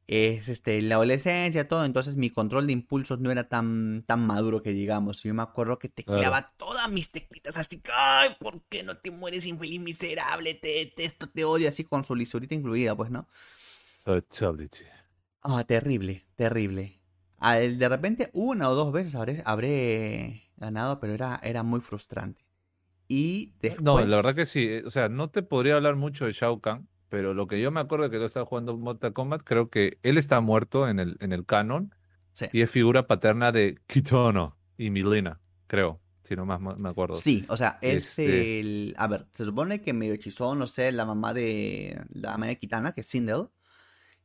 es este, la adolescencia, todo, entonces mi control de impulsos no era tan, tan maduro que digamos. Yo me acuerdo que tecleaba todas mis teclitas así, que, ay, ¿por qué no te mueres infeliz miserable? Te detesto, te odio, así con su lisurita incluida, pues, ¿no? Ah, terrible, terrible. Ah, De repente, una o dos veces habré, habré ganado, pero era, era muy frustrante. Y después... No, la verdad que sí. eh, O sea, no te podría hablar mucho de Shao Kahn, pero lo que yo me acuerdo que yo estaba jugando Mortal Kombat, creo que él está muerto en el, en el canon Sí. y es figura paterna de Kitana y Milena, creo, si no más me acuerdo. Sí, o sea, es Este- el... A ver, se supone que medio hechizó, no sé, la mamá de... La mamá de Kitana, que es Sindel,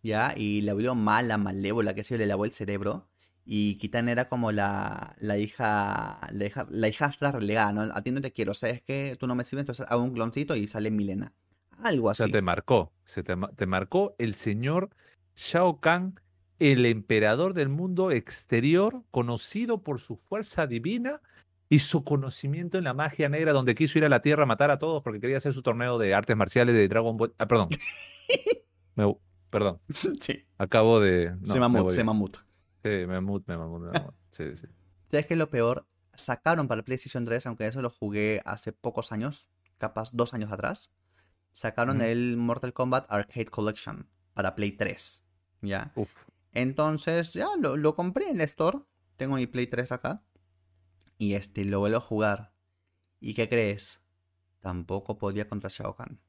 ¿ya? Y la volvió mala, malévola, que se le lavó el cerebro. Y Kitana era como la, la hija... La hija, la hijastra relegada, ¿no? A ti no te quiero, ¿sabes qué? Tú no me sirves, entonces hago un cloncito y sale Milena. Algo O sea, así. te marcó, se te, ma- te marcó el señor Shao Kahn, el emperador del mundo exterior, conocido por su fuerza divina y su conocimiento en la magia negra, donde quiso ir a la Tierra a matar a todos porque quería hacer su torneo de artes marciales de Dragon Ball. Ah, perdón. [laughs] Me- perdón, Sí. acabo de. no, se mamut, se mamut. Sí, me mut, me mamut, me mamut. Sí, sí. ¿Sabes qué es lo peor? Sacaron para el PlayStation 3, aunque eso lo jugué hace pocos años, capaz dos años atrás. Sacaron el Mortal Kombat Arcade Collection para Play 3. ¿Ya? Uf. Entonces, ya lo, lo compré en la Store. Tengo mi Play 3 acá. Y este, lo vuelvo a jugar. ¿Y qué crees? Tampoco podía contra Shao Kahn.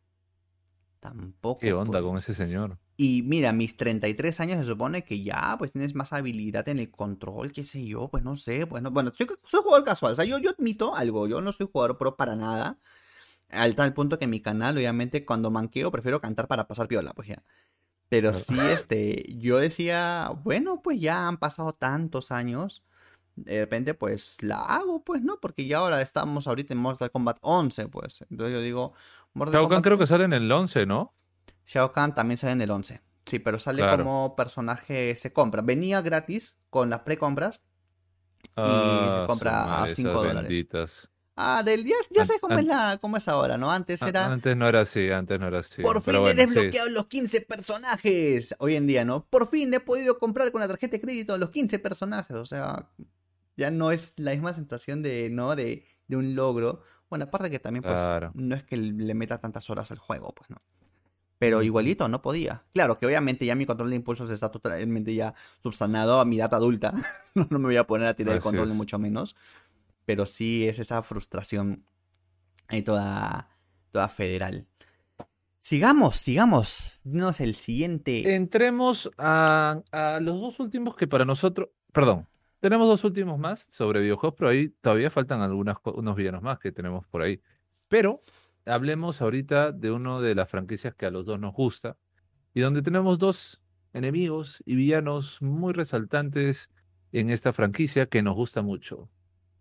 Tampoco. ¿Qué onda podía. con ese señor? Y mira, mis 33 años se supone que ya, pues tienes más habilidad en el control, qué sé yo, pues no sé, pues no, bueno, soy, soy jugador casual, o sea, yo, yo admito algo, yo no soy jugador pro para nada, al tal punto que en mi canal, obviamente, cuando manqueo, prefiero cantar para pasar piola, pues ya. Pero sí, este, yo decía, bueno, pues ya han pasado tantos años, de repente, pues la hago, pues, ¿no? Porque ya ahora estamos ahorita en Mortal Kombat 11, pues, entonces yo digo, Mortal Shao Kahn creo que sale en el 11, ¿no? Shao Kahn también sale en el 11. Sí, pero sale Claro. como personaje, se compra. Venía gratis con las precompras. Ah, su compra a madre, cinco esas dólares. benditas. Ah, del 10, ya An- sabes cómo es, la, cómo es ahora, ¿no? Antes era, Antes no era así, antes no era así. por fin Pero he bueno, sí. desbloqueado los 15 personajes. Hoy en día, ¿no? Por fin he podido comprar con la tarjeta de crédito los 15 personajes. O sea, ya no es la misma sensación de, ¿no? De, de un logro. Bueno, aparte que también, pues, Claro. no es que le meta tantas horas al juego, pues, ¿no? Pero igualito, no podía. Claro que obviamente ya mi control de impulsos está totalmente ya subsanado a mi edad adulta. [laughs] No, me voy a poner a tirar el control, ni es. mucho menos. Pero sí es esa frustración ahí toda, toda federal. Sigamos, sigamos. Dinos el siguiente. Entremos a, a los dos últimos que para nosotros, perdón, tenemos dos últimos más sobre videojuegos, pero ahí todavía faltan algunos unos villanos más que tenemos por ahí. Pero hablemos ahorita de uno de las franquicias que a los dos nos gusta y donde tenemos dos enemigos y villanos muy resaltantes en esta franquicia que nos gusta mucho.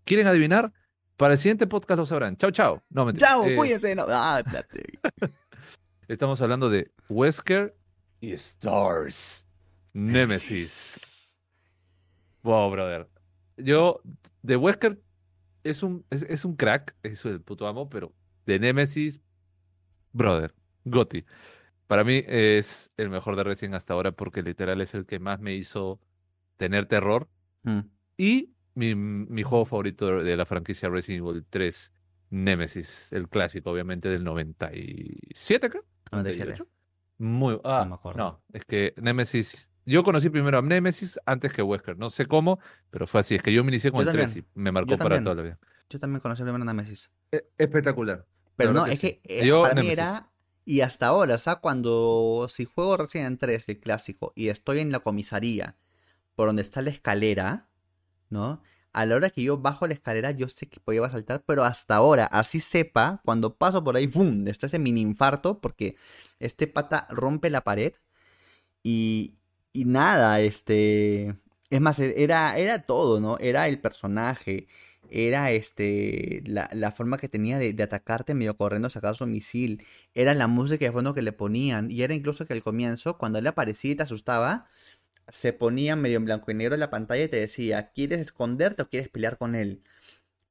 ¿Quieren adivinar? Para el siguiente podcast lo sabrán. Chao, chao. No, mentira. Chao, Eh, cuídense. No, ah. [laughs] Estamos hablando de Wesker y Stars. Nemesis. Wow, brother. Yo de Wesker es un, es, es un crack, eso es el puto amo, pero de Nemesis, brother, Gotti. Para mí es el mejor de Resident hasta ahora porque literal es el que más me hizo tener terror. Mm. Y mi, mi juego favorito de la franquicia Resident Evil 3, Nemesis, el clásico, obviamente, del 97, creo. 97. 98. Muy. Ah, me acuerdo. no, es que Nemesis. Yo conocí primero a Nemesis antes que Wesker. No sé cómo, pero fue así. Es que yo me inicié con Yo el 3 también. y me marcó para toda la vida. Yo también conocí primero Nemesis. E- Espectacular. Pero no, es que eh, Yo, para mí era. Y hasta ahora, o sea, cuando. Si juego Resident 3, el clásico, y estoy en la comisaría, por donde está la escalera, ¿no? A la hora que yo bajo la escalera, yo sé que podía saltar, pero hasta ahora, así sepa, cuando paso por ahí, ¡fum! Está ese mini infarto, porque este pata rompe la pared. Y. Y nada, este. Es más, era, era todo, ¿no? Era el personaje, era este la, la forma que tenía de, de atacarte medio corriendo, sacar su misil, era la música de fondo que le ponían, y era incluso que al comienzo, cuando él aparecía y te asustaba, se ponía medio en blanco y negro en la pantalla y te decía, ¿quieres esconderte o quieres pelear con él?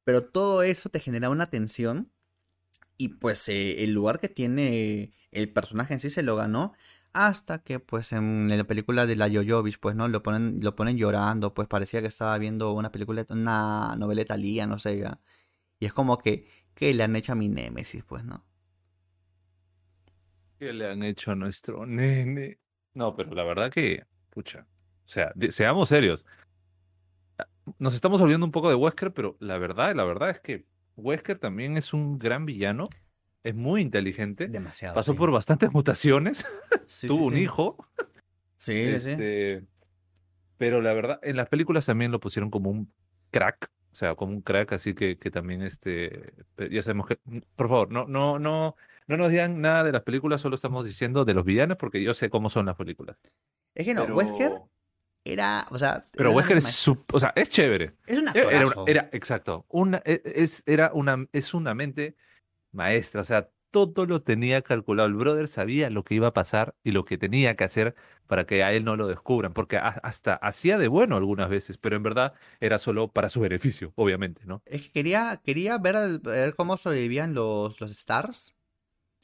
Pero todo eso te genera una tensión, y pues eh, el lugar que tiene el personaje en sí se lo ganó. Hasta que, pues, en la película de la Yoyovich, pues, ¿no? Lo ponen, lo ponen llorando, pues parecía que estaba viendo una película, una novela talía, no sé, ya. Y es como que, ¿qué le han hecho a mi némesis, pues, no? ¿Qué le han hecho a nuestro nene? No, pero la verdad que, pucha, o sea, seamos serios. Nos estamos olvidando un poco de Wesker, pero la verdad, la verdad es que Wesker también es un gran villano, es muy inteligente, Demasiado. pasó sí. por bastantes mutaciones, [laughs] Sí, tuvo sí, un hijo, Sí, sí, sí. este, pero la verdad, en las películas también lo pusieron como un crack, o sea, como un crack, así que, que también, este, ya sabemos que, por favor, no, no, no, no nos digan nada de las películas, solo estamos diciendo de los villanos, porque yo sé cómo son las películas. Es que no, Pero, Wesker era, o sea, pero era Wesker es, su- o sea, es chévere. es un Era, exacto, una, e- es, era una, es una mente maestra, o sea, todo lo tenía calculado. El brother sabía lo que iba a pasar y lo que tenía que hacer para que a él no lo descubran, porque hasta hacía de bueno algunas veces, pero en verdad era solo para su beneficio, obviamente, ¿no? Es que quería, quería ver, ver cómo sobrevivían los, los Stars.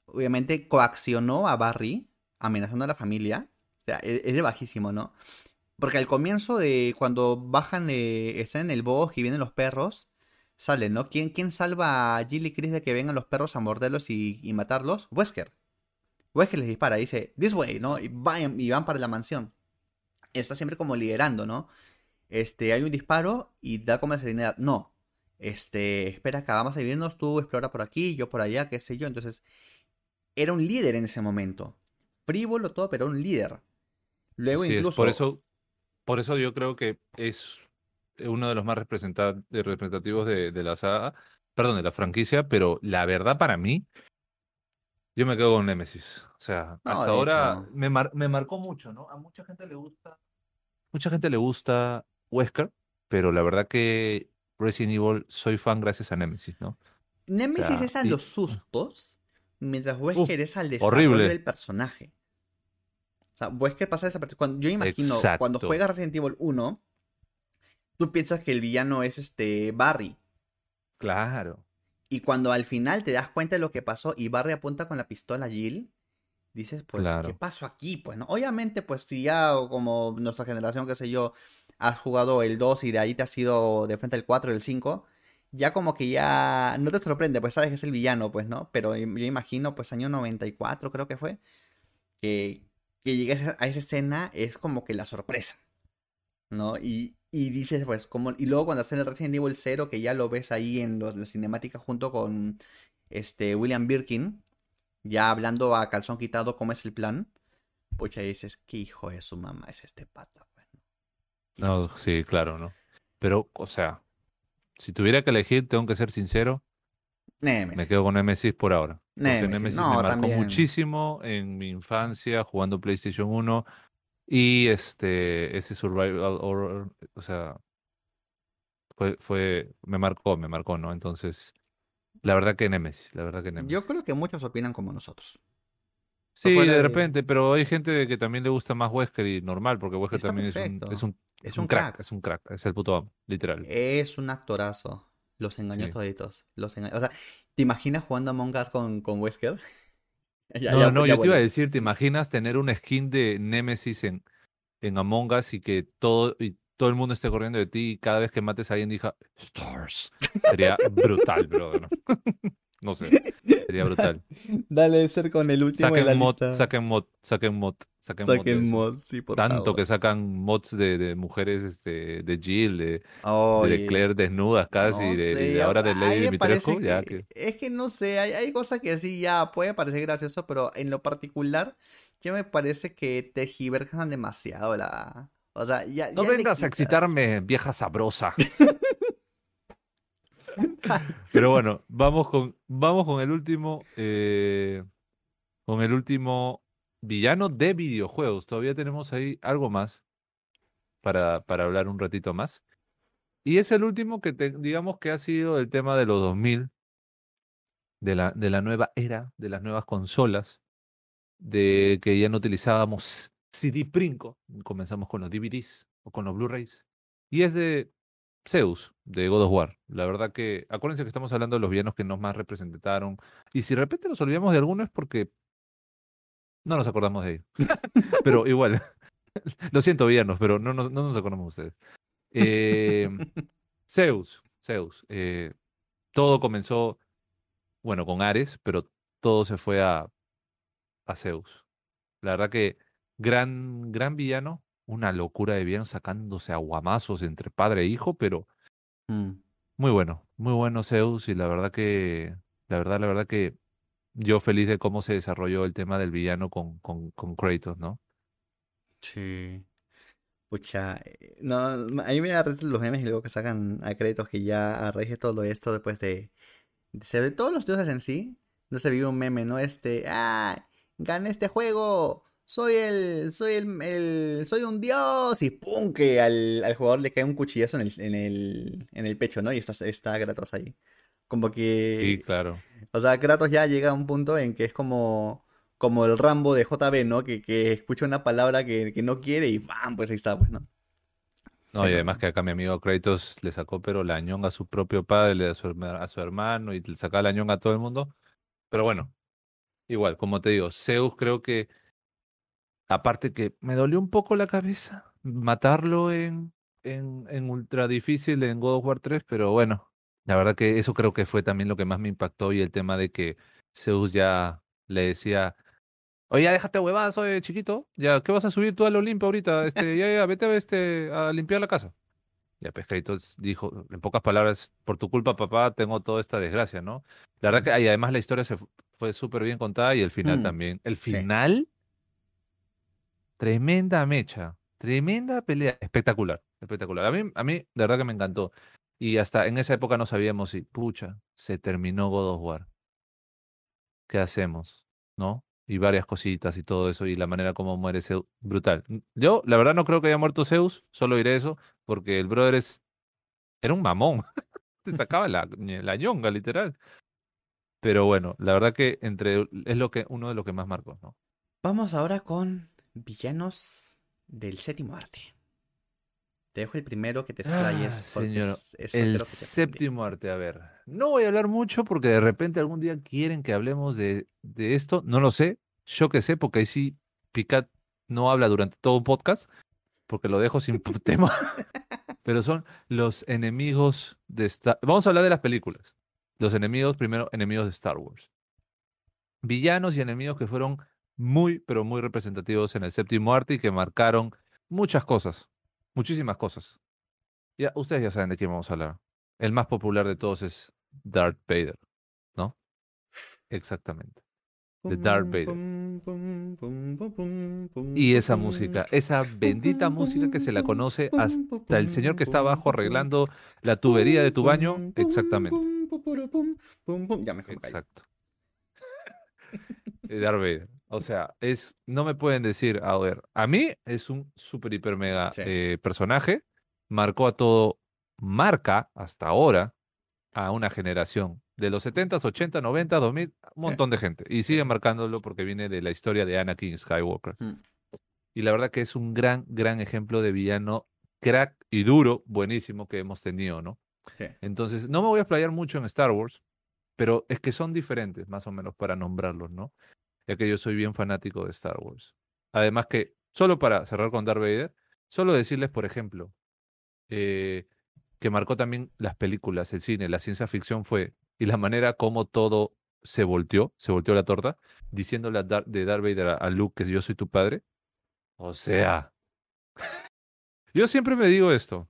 Obviamente coaccionó a Barry, amenazando a la familia. Sea, e- es de bajísimo, ¿no? Porque al comienzo de cuando bajan, están en el bosque y vienen los perros, salen, ¿no? ¿Quién, quién salva a Jill y Chris de que vengan los perros a morderlos y, matarlos? Wesker. Wesker les dispara, dice, this way, ¿no? Y van, y van para la mansión. Está siempre como liderando, ¿no? Este, hay un disparo y da como la serenidad. No, este, espera acá, vamos a vivirnos, tú explora por aquí, yo por allá, qué sé yo. Entonces, era un líder en ese momento. Frívolo todo, pero un líder. Luego es, por eso, por eso yo creo que es uno de los más representativos de, de la saga, perdón, de la franquicia, pero la verdad para mí, yo me quedo con Nemesis. O sea, No, hasta ahora hecho. me, mar- me marcó mucho, ¿no? A mucha gente le gusta, mucha gente le gusta Wesker, pero la verdad que Resident Evil soy fan gracias a Nemesis, ¿no? Nemesis sea, es a y- los sustos, mientras Wesker es al desarrollo horrible. del personaje. O sea, Wesker pasa esa parte. Cuando, yo imagino, cuando juegas Resident Evil 1, tú piensas que el villano es este Barry. Claro. Y cuando al final te das cuenta de lo que pasó y Barry apunta con la pistola a Jill, dices, pues, Claro. ¿qué pasó aquí? Pues, ¿no? Obviamente, pues, si ya como nuestra generación, qué sé yo, has jugado el 2 y de ahí te has ido de frente al 4 y el 5, ya como que ya no te sorprende, pues sabes que es el villano, pues, ¿no? Pero yo yo imagino, pues, año 94 creo que fue, que, que llegues a esa escena es como que la sorpresa, ¿no? Y, y dices, pues, como, y luego cuando hacen el Resident Evil 0, que ya lo ves ahí en los, la cinemática junto con este William Birkin, ya hablando a calzón quitado cómo es el plan, pues ya dices, qué hijo de su mamá es este pata, pues, ¿no? No, sí, claro, ¿no? Pero, o sea, si tuviera que elegir, tengo que ser sincero, Nemesis. me quedo con Nemesis por ahora. Nemesis, Nemesis no, me marcó también. muchísimo en mi infancia jugando PlayStation 1 y este ese survival horror, o sea, fue fue me marcó, me marcó, ¿no? Entonces, la verdad que Nemesis, la verdad que Nemesis. Yo creo que muchos opinan como nosotros. Sí, de de- repente, pero hay gente que también le gusta más Wesker y normal, porque Wesker Está también es un, es un crack, crack. es un crack, es el puto amo, literal. Es un actorazo. Los engañó Sí. toditos. Los enga- O sea, ¿te imaginas jugando Among Us con, con Wesker? [laughs] Ya- No, ya- no, ya yo te iba a decir, ¿te imaginas tener una skin de Nemesis en, en Among Us y que todo, y todo el mundo esté corriendo de ti y cada vez que mates a alguien diga Stars? Sería brutal, brother. [laughs] No sé, [laughs] sería brutal. Dale ser con el último de la Saquen mod, lista. saquen mod, saquen mod, saquen mod de Saquen sí, por Tanto favor. que sacan mods de, de mujeres este, de Jill, de, de Claire desnudas casi, no de, de ahora de Lady Dimitrescu, ya que, es que no sé, hay, hay cosas que sí ya puede parecer gracioso, pero en lo particular, ya me parece que tergiversan demasiado la... O sea, ya, No ya vengas a excitarme, vieja sabrosa. [laughs] [laughs] Pero bueno, vamos con, vamos con el último, eh, con el último villano de videojuegos. Todavía tenemos ahí algo más para, para hablar un ratito más. Y es el último que digamos que ha sido el tema de los 2000, de la, de la nueva era, de las nuevas consolas, de que ya no utilizábamos CD Princo, comenzamos con los DVDs o con los Blu-rays. Y es de Zeus, de God of War. La verdad que, acuérdense que estamos hablando de los villanos que nos más representaron. Y si de repente nos olvidamos de alguno es porque no nos acordamos de ellos. [laughs] pero igual, [laughs] lo siento, villanos, pero no nos, no nos acordamos de ustedes. Eh, Zeus, Zeus. eh, todo comenzó, bueno, con Ares, pero todo se fue a, a Zeus. La verdad que gran, gran villano, una locura de villano sacándose aguamazos entre padre e hijo, pero Mm, muy bueno, muy bueno Zeus y la verdad que, la verdad, la verdad que yo feliz de cómo se desarrolló el tema del villano con, con, con Kratos, ¿no? Sí. Pucha, eh, no, a mí me da los memes y luego que sacan a créditos que ya a raíz de todo esto, después de, se ve todos los dioses en sí, no se vive un meme, ¿no? Este, ah, gané este juego, soy el, soy el, el- soy un dios y pum, que al, al jugador le cae un cuchillazo en el, en el, en el pecho, ¿no? Y está, está Kratos ahí. Como Sí, que, claro. o sea, Kratos ya llega a un punto en que es como, como el Rambo de JB, ¿no? Que, que escucha una palabra que, que no quiere y ¡bam! Pues ahí está, pues, ¿no? No, y además que acá mi amigo Kratos le sacó pero la ñonga a su propio padre, a su, a su hermano y le sacaba la ñonga a todo el mundo. Pero bueno, igual, como te digo, Zeus creo que, aparte que me dolió un poco la cabeza matarlo en, en, en ultra difícil en God of War 3, pero bueno, la verdad que eso creo que fue también lo que más me impactó y el tema de que Zeus ya le decía, oye, ya déjate huevadas, oye, chiquito, ya, ¿qué vas a subir tú al Olimpo ahorita? Este, ya, ya, vete a, este, a limpiar la casa. Ya Pescaditos dijo, en pocas palabras, por tu culpa, papá, tengo toda esta desgracia, ¿no? La verdad que, y además la historia se fu- fue súper bien contada y el final Mm, también. El sí. Tremenda mecha, tremenda pelea, espectacular, espectacular. A mí, a mí, de verdad que me encantó. Y hasta en esa época no sabíamos si, pucha, se terminó God of War. ¿Qué hacemos? ¿No? Y varias cositas y todo eso, y la manera como muere Zeus, brutal. Yo, la verdad, no creo que haya muerto Zeus, solo diré eso, porque el brother es, era un mamón. [laughs] Te sacaba la, la ñonga, literal. Pero bueno, la verdad que entre es lo que uno de los que más marcó, ¿no? Vamos ahora con villanos del séptimo arte. Te dejo el primero que te explayes Ah, señor, es- El séptimo arte, a ver. No voy a hablar mucho porque de repente algún día quieren que hablemos de, de esto. No lo sé. Yo que sé, porque ahí sí Picat no habla durante todo un podcast, porque lo dejo sin [laughs] tema. Pero son los enemigos de Star Vamos a hablar de las películas. Los enemigos, primero, enemigos de Star Wars. Villanos y enemigos que fueron muy, pero muy representativos en el séptimo arte y que marcaron muchas cosas. Muchísimas cosas. Ya, ustedes ya saben de quién vamos a hablar. El más popular de todos es Darth Vader, ¿no? Exactamente. de Darth Vader. Y esa música, esa bendita música que se la conoce hasta el señor que está abajo arreglando la tubería de tu baño. Exactamente. Ya. Exacto. De Darth Vader. O sea, es, no me pueden decir, a ver, a mí es un super hiper mega Sí. eh, personaje, marcó a todo, marca hasta ahora a una generación de los 70s, 80, 90, 2000, un montón de gente. Y sigue marcándolo porque viene de la historia de Anakin Skywalker. Mm. Y la verdad que es un gran, gran ejemplo de villano crack y duro, buenísimo que hemos tenido, ¿no? Sí. Entonces, no me voy a explayar mucho en Star Wars, pero es que son diferentes, más o menos, para nombrarlos, ¿no? Ya que yo soy bien fanático de Star Wars. Además que, solo para cerrar con Darth Vader, solo decirles, por ejemplo, eh, que marcó también las películas, el cine, la ciencia ficción fue, y la manera como todo se volteó, se volteó la torta, diciéndole a Dar- de Darth Vader a, Luke que yo soy tu padre. O sea, yo siempre me digo esto,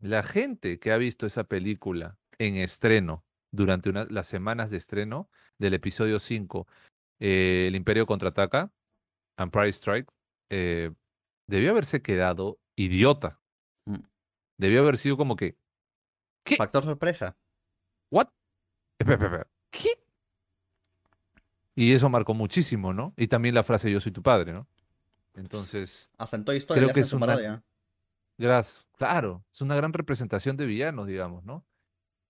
la gente que ha visto esa película en estreno, durante las semanas de estreno del episodio 5, eh, El Imperio contraataca, Empire Strike, eh, debió haberse quedado idiota. Mm. Debió haber sido como que, ¿qué? Factor sorpresa. ¿What? ¿Qué? Y eso marcó muchísimo, ¿no? Y también la frase yo soy tu padre, ¿no? Entonces, Hasta en Toy Story Creo le que es una-. Gras- claro, es una gran representación de villanos, digamos, ¿no?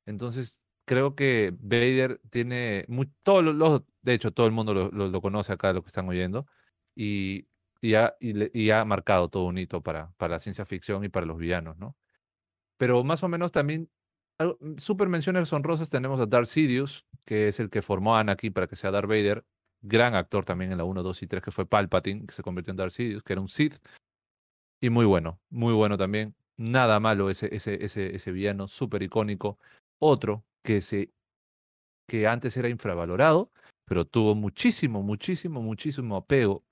Entonces, creo que Vader tiene mu- todos los, de hecho, todo el mundo lo, lo- lo conoce acá, lo que están oyendo, y, y, ha, y, y ha marcado todo un hito para, para la ciencia ficción y para los villanos, ¿no? Pero más o menos también, algo- super menciones honrosas, tenemos a Darth Sidious, que es el que formó a Anakin para que sea Darth Vader, gran actor también en la 1, 2 y 3, que fue Palpatine, que se convirtió en Darth Sidious, que era un Sith, y muy bueno, muy bueno también. Nada malo ese, ese, ese, ese villano, súper icónico. Otro que, se, que antes era infravalorado, pero tuvo muchísimo, muchísimo, muchísimo apego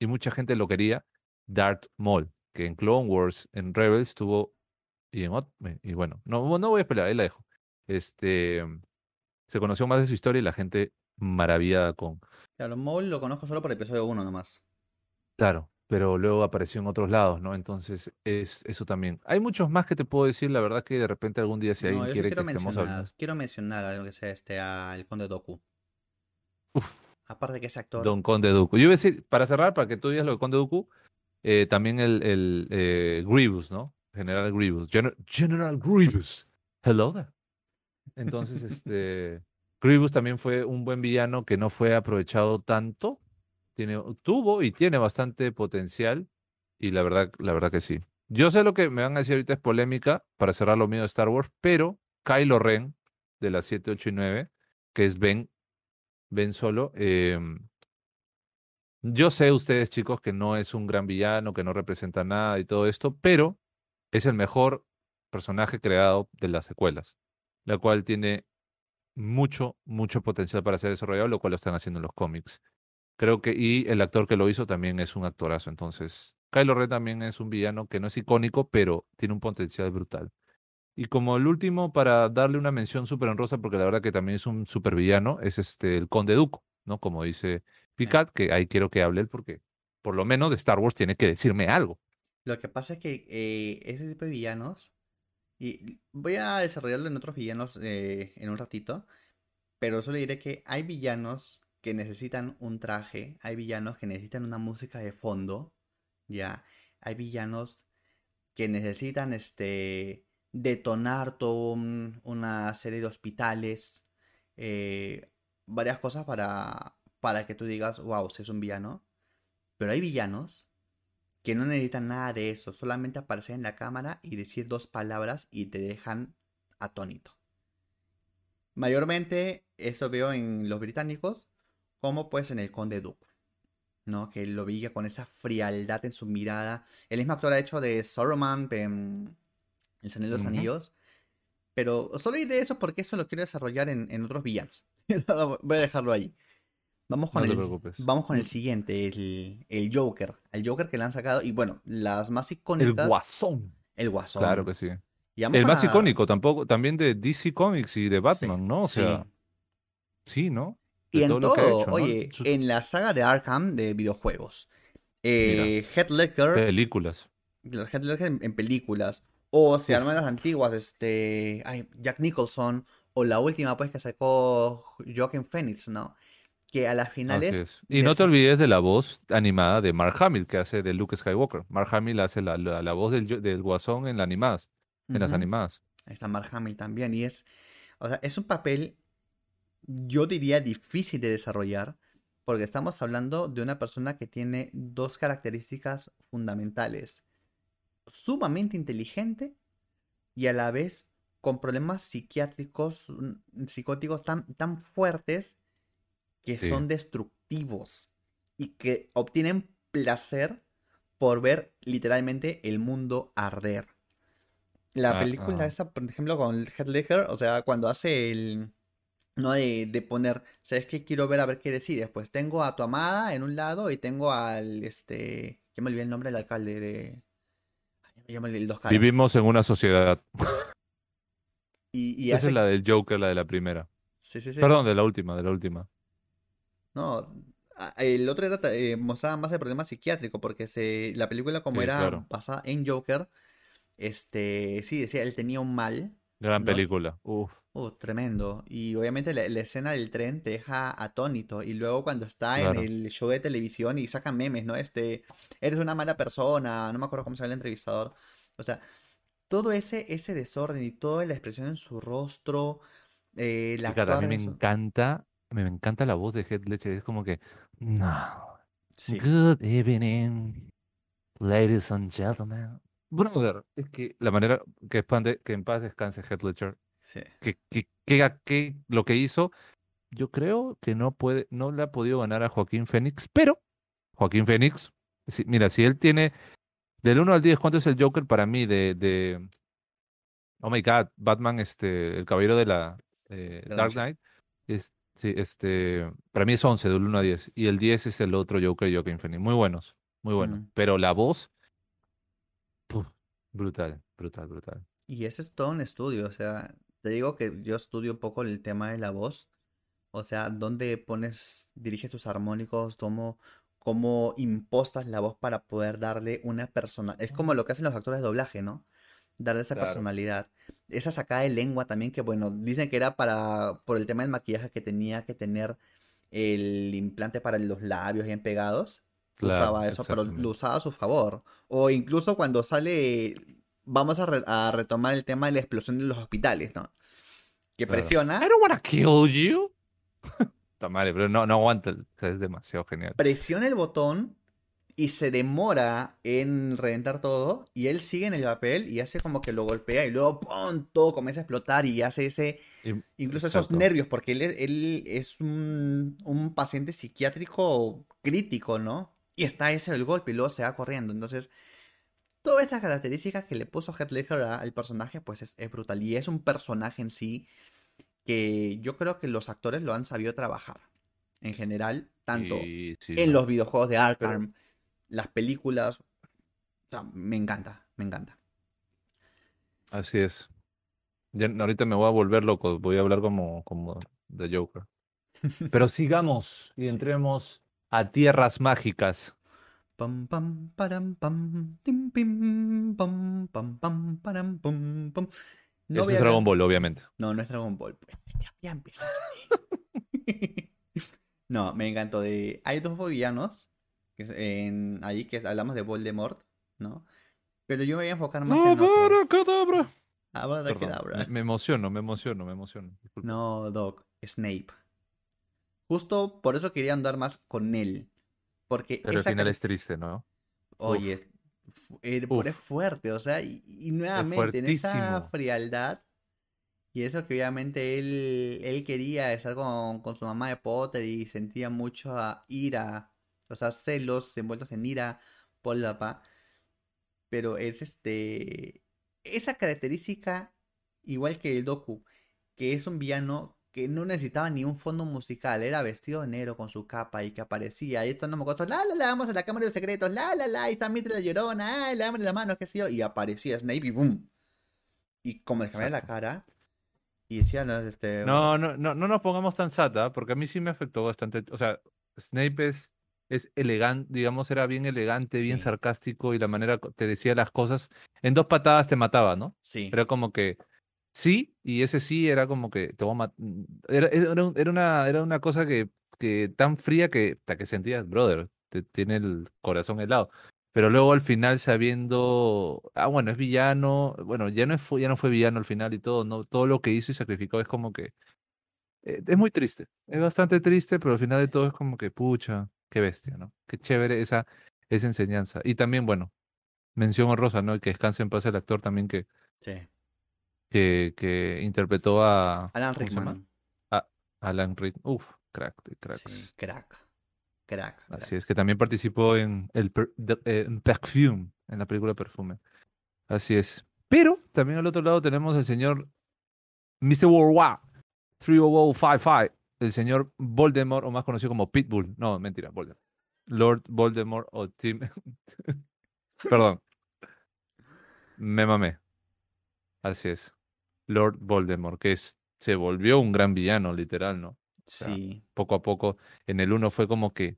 y mucha gente lo quería, Darth Maul, que en Clone Wars, en Rebels tuvo, y en eh, y bueno, no, no voy a esperar, ahí la dejo. Este, se conoció más de su historia y la gente maravillada con, Claro, Maul lo conozco solo por episodio 1 nomás. Claro, pero luego apareció en otros lados, ¿no? Entonces, es eso también. Hay muchos más que te puedo decir, la verdad que de repente algún día si No, alguien quiere que quiero estemos mencionar, hablando. quiero mencionar algo que sea este al Conde Doku. Uf, Aparte que ese actor. Don Conde Dooku. Yo iba a decir, para cerrar, para que tú digas lo de Conde Dooku, eh, también el, el eh, Grievous, ¿no? General Grievous. Gener- General Grievous. Hello there. Entonces, [laughs] este, Grievous también fue un buen villano que no fue aprovechado tanto. Tuvo y tiene bastante potencial. Y la verdad, la verdad que sí. Yo sé lo que me van a decir ahorita es polémica para cerrar lo mío de Star Wars, pero Kylo Ren de las 7, 8 y 9, que es Ben, Ben Solo, em, yo sé ustedes, chicos, que no es un gran villano, que no representa nada y todo esto, pero es el mejor personaje creado de las secuelas, la cual tiene mucho, mucho potencial para ser desarrollado, lo cual lo están haciendo en los cómics. Creo que, y el actor que lo hizo también es un actorazo, entonces, Kylo Ren también es un villano que no es icónico, pero tiene un potencial brutal. Y como el último, para darle una mención súper honrosa, porque la verdad que también es un súper villano, es este, el Conde Dooku, ¿no? Como dice Picard, que ahí quiero que hable él, porque por lo menos de Star Wars tiene que decirme algo. Lo que pasa es que eh, ese tipo de villanos, y voy a desarrollarlo en otros villanos eh, en un ratito, pero solo diré que hay villanos que necesitan un traje, hay villanos que necesitan una música de fondo, ya, hay villanos que necesitan este detonar toda una serie de hospitales, eh, varias cosas para, para que tú digas, wow, si es un villano. Pero hay villanos que no necesitan nada de eso, solamente aparecer en la cámara y decir dos palabras y te dejan atónito. Mayormente eso veo en los británicos, como pues en el Conde Duke, ¿no? Que lo veía con esa frialdad en su mirada. El mismo actor ha hecho de Saruman en El Señor de los. Anillos. Pero solo diré eso porque eso lo quiero desarrollar en, en otros villanos. [laughs] Voy a dejarlo ahí. Vamos con, No el, preocupes. vamos con el siguiente, el, el Joker. El Joker que le han sacado. Y bueno, las más El icónicas. Guasón. El Guasón. Claro que sí. Y El más icónico tampoco, también de DC Comics y de Sí, Batman, ¿no? O sí. sí, ¿no? Y en todo oye, en la saga de Arkham de videojuegos. Eh, Ledger, películas. Heath Ledger en, en películas. O se arman las antiguas, este. ay, Jack Nicholson. O la última, pues, que sacó Joaquin Phoenix, ¿no? Que a las finales. es. Y no te olvides de la voz animada de Mark Hamill, que hace de Luke Skywalker. Mark Hamill hace la, la, la voz del, del Guasón en, la animadas, en las animadas. Ahí está Mark Hamill también. Y es. O sea, es un papel. Yo diría difícil de desarrollar. Porque estamos hablando de una persona que tiene dos características fundamentales. Sumamente inteligente y a la vez con problemas psiquiátricos, psicóticos tan, tan fuertes que Sí. son destructivos y que obtienen placer por ver literalmente el mundo arder. La Ah, película ah. esa, por ejemplo, con Heath Ledger, o sea, cuando hace el... No de, de poner, ¿sabes qué? Quiero ver a ver qué decides. Pues tengo a tu amada en un lado y tengo al, este... Ya me olvidé el nombre del alcalde de... Ya me olvidé caras. Vivimos en una sociedad. Y, y Esa hace... es la del Joker, la de la primera. Sí, sí, sí. Perdón, de la última, de la última. No, el otro era, eh, mostraba más el problema psiquiátrico, porque se, la película como Sí, era claro. basada en Joker, este, sí, decía, él tenía un mal, Gran ¿no? película. Uf. Uh, tremendo. Y obviamente la, la escena del tren te deja atónito. Y luego cuando está en el show de televisión y sacan memes, ¿no? Este, eres una mala persona, no me acuerdo cómo se llama el entrevistador. O sea, todo ese, ese desorden y toda la expresión en su rostro, eh, el Sí, claro, a mí me su- encanta, me encanta la voz de Heath Ledger. Es como que, no. Sí, Good evening, ladies and gentlemen. Brother, es que la manera que, expande, que en paz descanse Heath Ledger, sí. que, que, que- que lo que hizo, yo creo que no puede, no le ha podido ganar a Joaquín Phoenix, pero Joaquín si- mira, si él tiene del 1 al 10, ¿cuánto es el Joker para mí de, de Oh my God, Batman, este, el caballero de la eh, De Dark. Knight, es, sí, este, para mí es 11 del 1 a 10, y el 10 es el otro Joker, Joaquin Phoenix, muy buenos, muy buenos, Mm. pero la voz, puf, brutal, brutal, brutal. Y eso es todo un estudio, o sea, te digo que yo estudio un poco el tema de la voz, o sea, dónde pones, diriges tus armónicos, cómo, cómo impostas la voz para poder darle una persona, es como lo que hacen los actores de doblaje, ¿no? Darle esa Claro. personalidad. Esa sacada de lengua también, que bueno, dicen que era para, por el tema del maquillaje que tenía que tener el implante para los labios bien pegados. Claro, Usaba eso, pero lo usaba a su favor. O incluso cuando sale, vamos a, re- a retomar el tema de la explosión de los hospitales, ¿no? Que Claro. presiona, I don't wanna kill you. [laughs] Está mal, pero no, no aguanta, es demasiado genial. presiona el botón y se demora en reventar todo y él sigue en el papel y hace como que lo golpea y luego ¡pum! todo comienza a explotar y hace ese, incluso esos exacto. nervios, porque él, es- él es un, un paciente psiquiátrico crítico, ¿no? Y está ese el golpe y luego se va corriendo. Entonces, todas esas características que le puso Heath Ledger al personaje, pues es, es brutal. Y es un personaje en sí que yo creo que los actores lo han sabido trabajar. En general, tanto Sí, sí, en no. los videojuegos de Arkham, las películas. O sea, me encanta, me encanta. Así es. Ya, ahorita me voy a volver loco, voy a hablar como, como The Joker. [laughs] Pero sigamos y entremos a tierras mágicas. Pam, pam, param, pam, tim, pim, pam, pam, pam, param, pum, pum. No es Dragon Ball, obviamente. No, no es Dragon Ball. pues, ya, ya empezaste. [laughs] No, me encantó de... Hay dos villanos que en... ahí que hablamos de Voldemort, ¿no? Pero yo me voy a enfocar más en. Abracadabra. Kedavra. me, me emociono, me emociono, me emociono. Disculpa. No, Doc, Snape. Justo por eso quería andar más con él. Porque Pero al esa final cara- es triste, ¿no? Oye, es, eh, es Uf. fuerte, o sea, y, y nuevamente en esa frialdad. Y eso que obviamente él, él quería estar con, con su mamá de Potter y sentía mucha ira, o sea, celos envueltos en ira por el papá. Pero es este. Esa característica, igual que el Doku, que es un villano que no necesitaba ni un fondo musical, era vestido de negro con su capa y que aparecía, y esto no me costó, la la la, vamos a la cámara de los secretos, la la la, ahí está Mitra la llorona, ay, la la mano, qué sé yo, y aparecía Snape y boom. Y como le cambiaba la cara, y decía, no, este. No, no, no, no nos pongamos tan sata, porque a mí sí me afectó bastante. O sea, Snape es, es elegante, digamos, era bien elegante, bien sarcástico y la Sí. manera te decía las cosas. En dos patadas te mataba, ¿no? Sí, Era como que sí, y ese sí era como que te voy a mat- Era, era, un- era una, era una cosa que, que tan fría que, hasta que sentías, brother, te tiene el corazón helado. Pero luego al final sabiendo, ah, bueno, es villano, bueno, ya no, es, ya no fue villano al final y todo, ¿no? Todo lo que hizo y sacrificó es como que eh, es muy triste, es bastante triste, pero al final de todo es como que, pucha, qué bestia, ¿no? Qué chévere esa, esa enseñanza. Y también, bueno, mención honrosa, ¿no? Y que descanse en paz el actor también que sí. Que, que interpretó a Alan. Rickman. A Alan Rickman. Uf, crack cracks. Sí, crack. Crack. crack. Así es, que también participó en el per- de- eh, en Perfume, en la película Perfume. Así es. Pero también al otro lado tenemos al señor Mr. Worldwide 30055, el señor Voldemort, o más conocido como Pitbull. No, mentira, Voldemort. Lord Voldemort o Tim. [laughs] Perdón. Me mamé. Así es. Lord Voldemort, que es, se volvió un gran villano, literal, ¿no? sea, Sí. poco a poco. En el uno fue como que,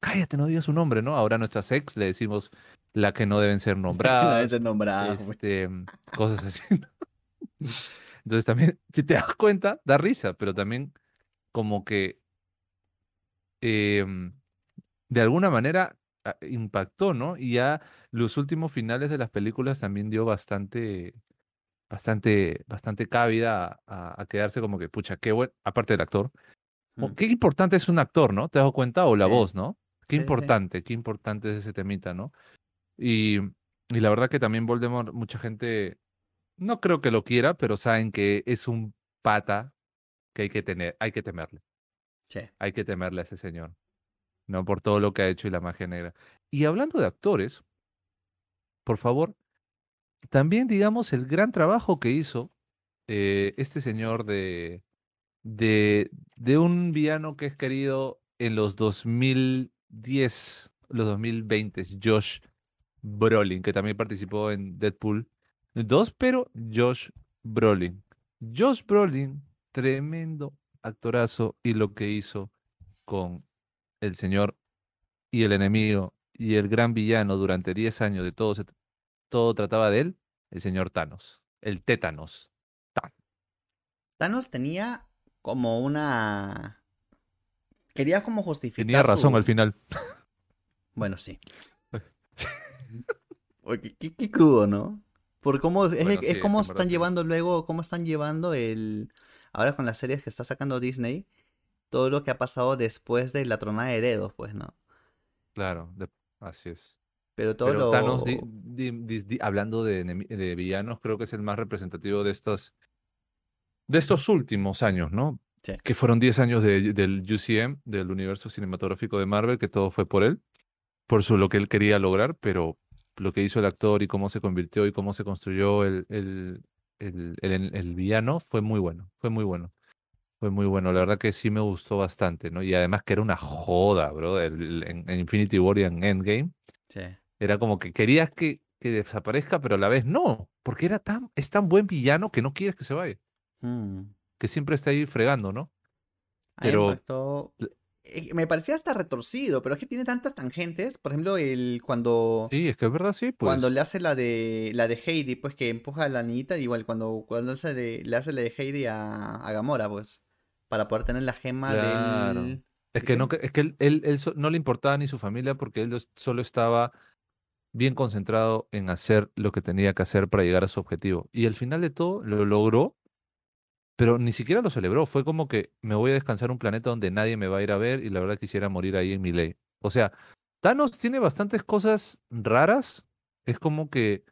cállate, no digas su nombre, ¿no? Ahora a nuestras ex le decimos la que no deben ser [laughs] No nombradas, debe ser nombrado. güey. este, cosas así. [laughs] ¿no? Entonces también, si te das cuenta, da risa, pero también como que em, de alguna manera a- impactó, ¿no? Y ya los últimos finales de las películas también dio bastante, bastante, bastante cabida a, a- quedarse como que, pucha, qué bueno, aparte del actor, Mm. Qué importante es un actor, ¿no? ¿Te has dado cuenta? O la Sí. voz, ¿no? Qué Sí, sí, sí. importante, qué importante es ese temita, ¿no? Y, y la verdad que también Voldemort, mucha gente, no creo que lo quiera, pero saben que es un pata que hay que tener, hay que temerle, Sí. hay que temerle a ese señor, ¿no? Por todo lo que ha hecho y la magia negra. Y hablando de actores, por favor, también digamos el gran trabajo que hizo eh, este señor de, de, de un villano que es querido en los 2010, los 2020, Josh Brolin, que también participó en Deadpool 2, pero Josh Brolin. Josh Brolin, tremendo actorazo y lo que hizo con el señor y el enemigo y el gran villano durante 10 años de todo, todo trataba de él, el señor Thanos, el tétanos. Thanos tenía como una. Quería como justificar. Tenía razón su- al final. Bueno, sí. [laughs] Oye, qué, crudo, ¿no? Por cómo es, Bueno, es sí, es que cómo están llevando luego, cómo están llevando el. Ahora con las series que está sacando Disney, todo lo que ha pasado después de la tronada de dedos, pues, ¿no? Claro, de- así es. Pero todo Pero lo. Thanos, di- di- di- di- hablando de, de villanos, creo que es el más representativo de estos, de estos últimos años, ¿no? Sí. Que fueron 10 años de- del UCM, del universo cinematográfico de Marvel, que todo fue por él, por su, lo que él quería lograr, pero lo que hizo el actor y cómo se convirtió y cómo se construyó el, el, el, el- el villano fue muy bueno, fue muy bueno. Fue muy bueno, la verdad que sí me gustó bastante, ¿no? Y además que era una joda, bro, el- en, en Infinity War y en Endgame. Sí. Era como que querías que, que desaparezca, pero a la vez no, porque era tan, es tan buen villano que no quieres que se vaya, Mm. que siempre está ahí fregando, ¿no? Pero- impactó- eh, Me parecía hasta retorcido, pero es que tiene tantas tangentes. Por ejemplo, el cuando. Sí, es que es verdad, sí, pues. Cuando le hace la de la de Heidi, pues que empuja a la niñita, igual cuando, cuando hace de- le hace la de Heidi a, a Gamora, pues, para poder tener la gema Claro. del... Es que no, es que él, él- él no le importaba ni su familia porque él solo estaba bien concentrado en hacer lo que tenía que hacer para llegar a su objetivo. Y al final de todo lo logró, pero ni siquiera lo celebró. Fue como que me voy a descansar un planeta donde nadie me va a ir a ver y la verdad quisiera morir ahí en mi ley. O sea, Thanos tiene bastantes cosas raras. Es como que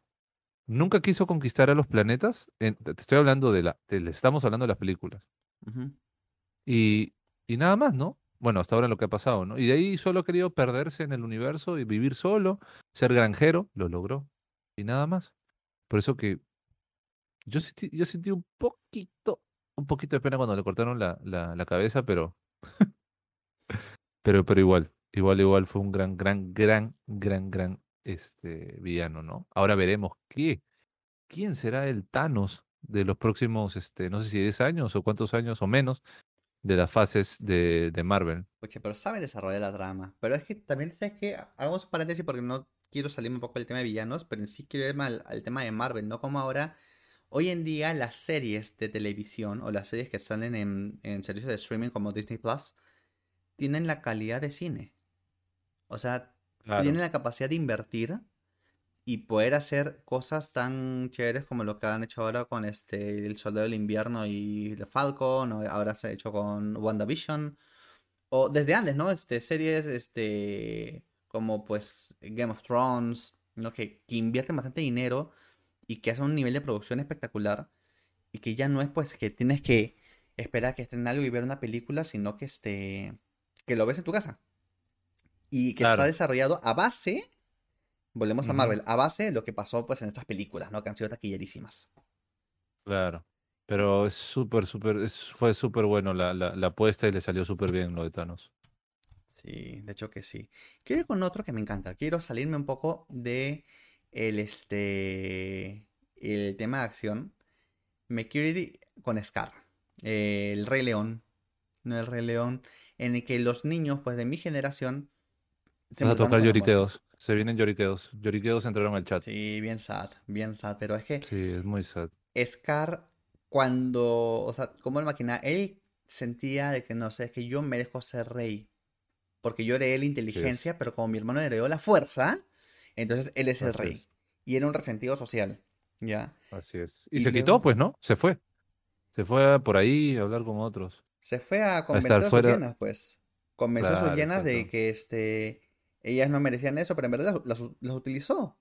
nunca quiso conquistar a los planetas. En- te estoy hablando de la, te- le estamos hablando de las películas. Y, y nada más, ¿no? Bueno, hasta ahora lo que ha pasado, ¿no? Y de ahí solo ha querido perderse en el universo y vivir solo, ser granjero, lo logró. Y nada más. Por eso que yo sentí, un poquito, un poquito de pena cuando le cortaron la, la, la cabeza, pero, [laughs] pero, pero igual, igual, igual fue un gran, gran, gran, gran, gran este villano, ¿no? Ahora veremos qué, quién será el Thanos de los próximos, este, no sé si 10 años o cuántos años o menos de las fases de, de Marvel. Oye, pero sabe desarrollar la trama. Pero es que también, ¿sabes que Hagamos un paréntesis porque no quiero salirme un poco del tema de villanos, pero en sí quiero irme al, al tema de Marvel, ¿no? Como ahora, hoy en día, las series de televisión o las series que salen en, en servicios de streaming como Disney Plus tienen la calidad de cine. O sea, tienen la capacidad de invertir y poder hacer cosas tan chéveres como lo que han hecho ahora con este El Soldado del Invierno y The Falcon, o ahora se ha hecho con WandaVision, o desde antes, ¿no? Este, series este, como pues Game of Thrones, ¿no? Que, que invierten bastante dinero y que hacen un nivel de producción espectacular. y que ya no es pues que tienes que esperar que estén algo y ver una película, sino que este que lo ves en tu casa. Y que está desarrollado a base, volvemos a Marvel, a base de lo que pasó pues en estas películas, ¿no? Que han sido taquillerísimas. Claro. Pero es súper, súper, fue súper bueno la, la, apuesta y le salió súper bien lo de Thanos. Sí, de hecho que sí. Quiero ir con otro que me encanta. Quiero salirme un poco de el, este, el tema de acción. Me quiero ir con Scar, el Rey León. No el Rey León, en el que los niños, pues de mi generación, se a tocar lloriqueos. Se vienen lloriqueos. Lloriqueos entraron al chat. Sí, bien sad, bien sad. Pero es que. Sí, es muy sad. Scar, cuando. O sea, como el máquina, él sentía de que no sé, es que yo merezco ser rey. Porque yo heredé la inteligencia, pero como mi hermano heredó la fuerza, entonces él es el rey. Y era un resentido social. ¿Ya? Así es. Y, se quitó, pues, ¿no? Se fue. Se fue por ahí a hablar con otros. Se fue a convencer a, sus llenas, pues. Convenció a sus llenas de que este ellas no merecían eso, pero en verdad las, utilizó.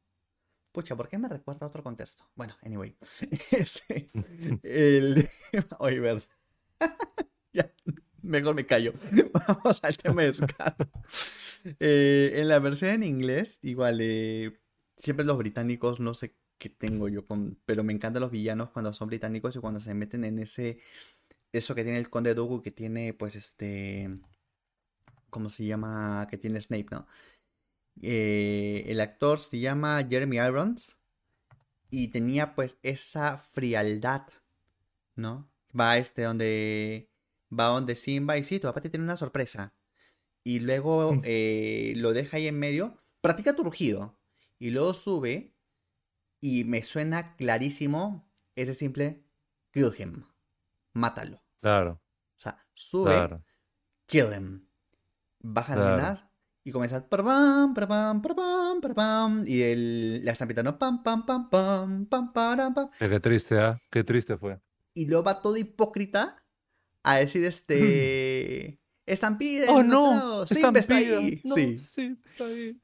Pucha, ¿por qué me recuerda a otro contexto? Bueno, anyway. [laughs] [laughs] el... [laughs] Oye, ver. ya, mejor me callo. Vamos al tema de Scar. Eh, en la versión en inglés, igual, eh, siempre los británicos, no sé qué tengo yo con. Pero me encantan los villanos cuando son británicos y cuando se meten en ese. Eso que tiene el Conde Dooku, que tiene, pues, este. ¿Cómo se llama? Que tiene Snape, ¿no? Eh, el actor se llama Jeremy Irons. Y tenía, pues, esa frialdad, ¿no? Va este donde. Va donde Simba y sí, tu papá te tiene una sorpresa. Y luego mm. eh, lo deja ahí en medio. Practica tu rugido. Y luego sube y me suena clarísimo ese simple kill him. Mátalo. Claro. O sea, sube, kill him. Baja claro. y comienza pam, pam, pam, pam, y el, la estampita no pam, pam, pam, pam, pam, pam, pam. Qué triste, ¿ah? Qué triste fue. Y luego va todo hipócrita a decir este. [clears throat] Estampide, oh, no, sí, está ahí. sí. sí, está ahí.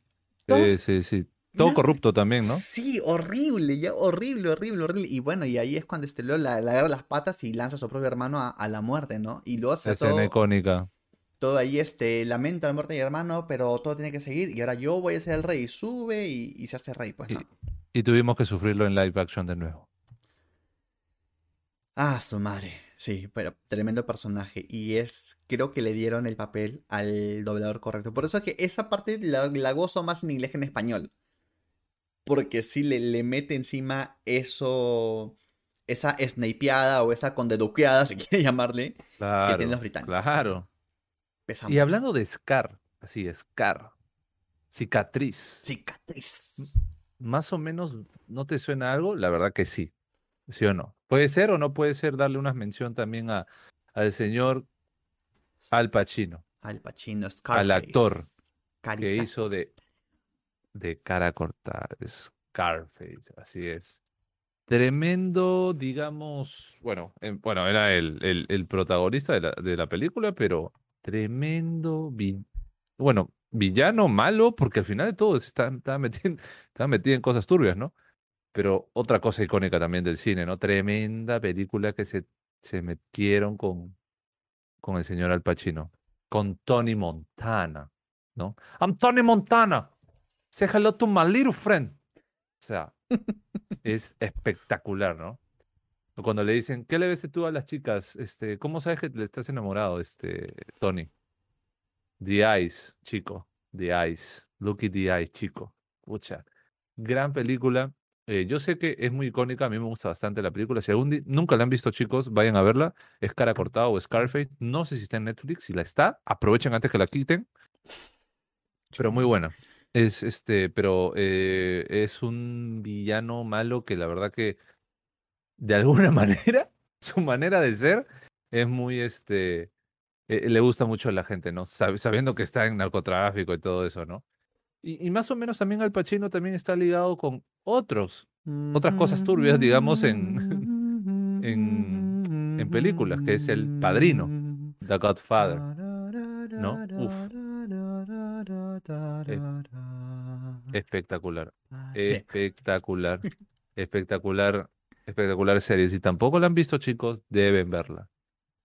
Sí, sí, sí. Todo corrupto también, ¿no? Sí, horrible, ya, horrible, horrible, horrible. Y bueno, y ahí es cuando este luego le agarra las patas y lanza a su propio hermano a, la muerte, ¿no? Y luego hace Escena icónica. Todo ahí, este, lamento la muerte de mi hermano, pero todo tiene que seguir. Y ahora yo voy a ser el rey. Y sube y, se hace rey, pues, ¿no? Y, tuvimos que sufrirlo en live action de nuevo. Ah, su madre. Sí, pero tremendo personaje. Y es, creo que le dieron el papel al doblador correcto. Por eso es que esa parte la, la gozo más en inglés que en español porque sí le, le mete encima eso, esa snapeada o esa condeduqueada, [laughs] si quiere llamarle, claro, que tienen los británicos. Claro. Y hablando de Scar, así, Scar, cicatriz. Cicatriz. Más o menos, ¿no te suena algo? La verdad que sí. ¿Sí o no? Puede ser o no puede ser darle una mención también a, al señor Al Pacino. Al Pacino, Scarface. Al actor que hizo de de cara cortar, Scarface, así es. Tremendo, digamos, bueno, bueno, era el, el, protagonista de la, de la, película, pero tremendo, bueno, villano, malo, porque al final de todo está, está, metido, [laughs] está metido en cosas turbias, ¿no? Pero otra cosa icónica también del cine, ¿no? Tremenda película que se, se metieron con, con el señor Al Pacino, con Tony Montana, ¿no? I'm Tony Montana. Say hello to my little friend. O sea, [laughs] es espectacular, ¿no? Cuando le dicen, ¿qué le ves tú a las chicas? Este, ¿Cómo sabes que le estás enamorado, este, Tony? The Eyes, chico. The Eyes. At the Eyes, chico. Pucha. Gran película. Eh, yo sé que es muy icónica, a mí me gusta bastante la película. Si algún nunca la han visto, chicos, vayan a verla. Es Cara Cortada o Scarface. No sé si está en Netflix. Si la está, aprovechen antes que la quiten. Pero muy buena. Es este, pero eh, es un villano malo que la verdad que de alguna [laughs] manera, su manera de ser es muy este, eh, le gusta mucho a la gente, ¿no? sabiendo que está en narcotráfico y todo eso, ¿no? Y, más o menos también Al Pacino también está ligado con otros, otras cosas turbias, digamos, en, en, en películas, que es El Padrino, The Godfather, ¿no? Uf. Espectacular. Espectacular. Espectacular. espectacular serie. Si tampoco la han visto, chicos, deben verla.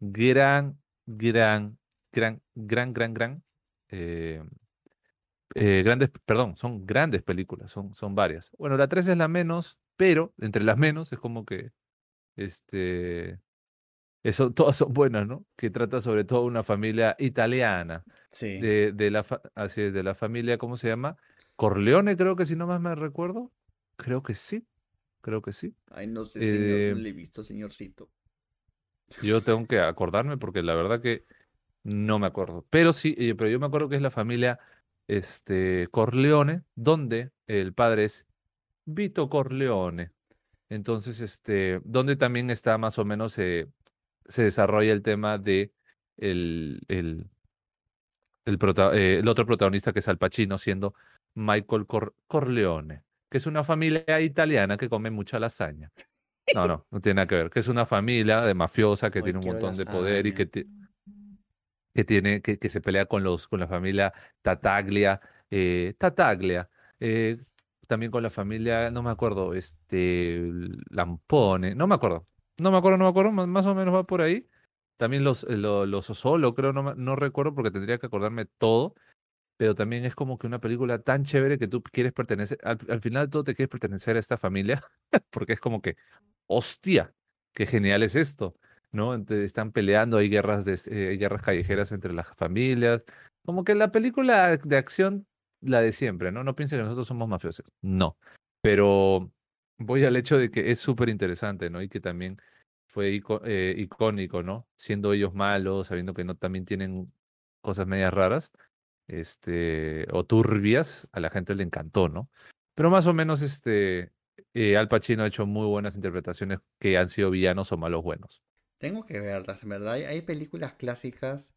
Gran, gran, gran, gran, gran, gran. eh, eh, grandes, perdón, son grandes películas, son, son varias. Bueno, la 3 es la menos, pero entre las menos es como que, este, eso, todas son buenas, ¿no? Que trata sobre todo una familia italiana, Sí. de, de la, así es, de la familia, ¿cómo se llama? Corleone, creo que si no más me recuerdo. Creo que sí, creo que sí. Ay, no sé, señor, Eh, no le he visto, señorcito. yo tengo que acordarme porque la verdad que no me acuerdo. Pero sí, eh, pero yo me acuerdo que es la familia este, Corleone, donde el padre es Vito Corleone. Entonces, este, donde también está más o menos eh, se desarrolla el tema de el, el, el, prota- eh, el otro protagonista que es Al Pacino, siendo Michael Cor- Corleone, que es una familia italiana que come mucha lasaña. No, no, no tiene nada que ver, que es una familia de mafiosa que tiene un montón de poder y que, que tiene, que, que se pelea con los, con la familia Tataglia, eh, Tataglia, eh, también con la familia, no me acuerdo, este, Lampone, no me acuerdo, no me acuerdo, no me acuerdo, más, más o menos va por ahí. También los, eh, lo- los Sosolo, creo, no, no recuerdo porque tendría que acordarme todo, pero también es como que una película tan chévere que tú quieres pertenecer, al, al final todo te quieres pertenecer a esta familia, [laughs] porque es como que, hostia, qué genial es esto. ¿no? Ente- están peleando, hay guerras, de, eh, guerras callejeras entre las familias. Como que la película de acción, la de siempre, ¿no? No piensen que nosotros somos mafiosos. No. Pero voy al hecho de que es súper interesante, ¿no? Y que también fue eh, icónico, ¿no? Siendo ellos malos, sabiendo que no también tienen cosas medias raras, este, o turbias, a la gente le encantó, ¿no? Pero más o menos, este, eh, Al Pacino ha hecho muy buenas interpretaciones que han sido villanos o malos buenos. Tengo que verlas, en verdad. Hay, películas clásicas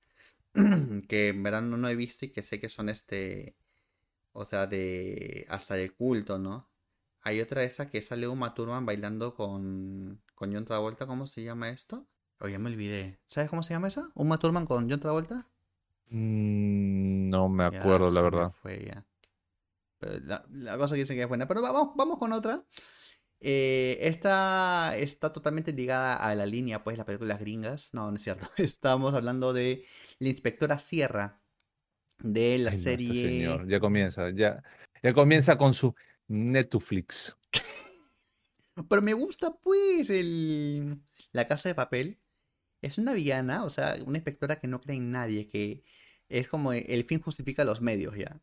[clears throat] que en verdad no, no he visto y que sé que son este, o sea, de hasta de culto, ¿no? Hay otra esa que sale Uma Thurman bailando con, con John Travolta, ¿cómo se llama esto? Oh, ya me olvidé. ¿Sabes cómo se llama esa? ¿Uma Thurman con John Travolta? Mm, No me Ya acuerdo, la verdad. fue ya. Pero la, la cosa que dice que es buena. Pero va- vamos, vamos con otra. Eh, esta está totalmente ligada a la línea, pues, las películas gringas. No, no es cierto. [laughs] Estamos hablando de la inspectora Sierra, de la Ay, no, este serie... señor, ya comienza, ya, ya comienza con su Netflix. [laughs] Pero me gusta, pues, el... La Casa de Papel. Es una villana, o sea, una inspectora que no cree en nadie, que es como el fin justifica los medios, ¿ya?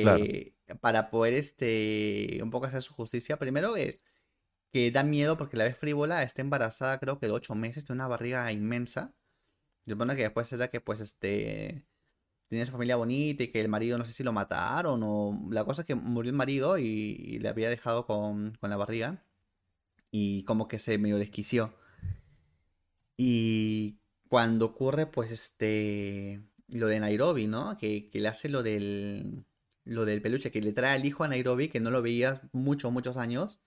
Claro, Que para poder, este, un poco hacer su justicia, primero eh, que da miedo porque la vez frívola está embarazada, creo que de ocho meses, tiene una barriga inmensa. Se supone que después era que, pues, este, tenía su familia bonita y que el marido no sé si lo mataron o la cosa es que murió el marido y, y le había dejado con, con la barriga y como que se medio desquició. Y cuando ocurre, pues, este, lo de Nairobi, ¿no? Que, que le hace lo del, lo del peluche, que le trae al hijo a Nairobi, que no lo veía muchos, muchos años,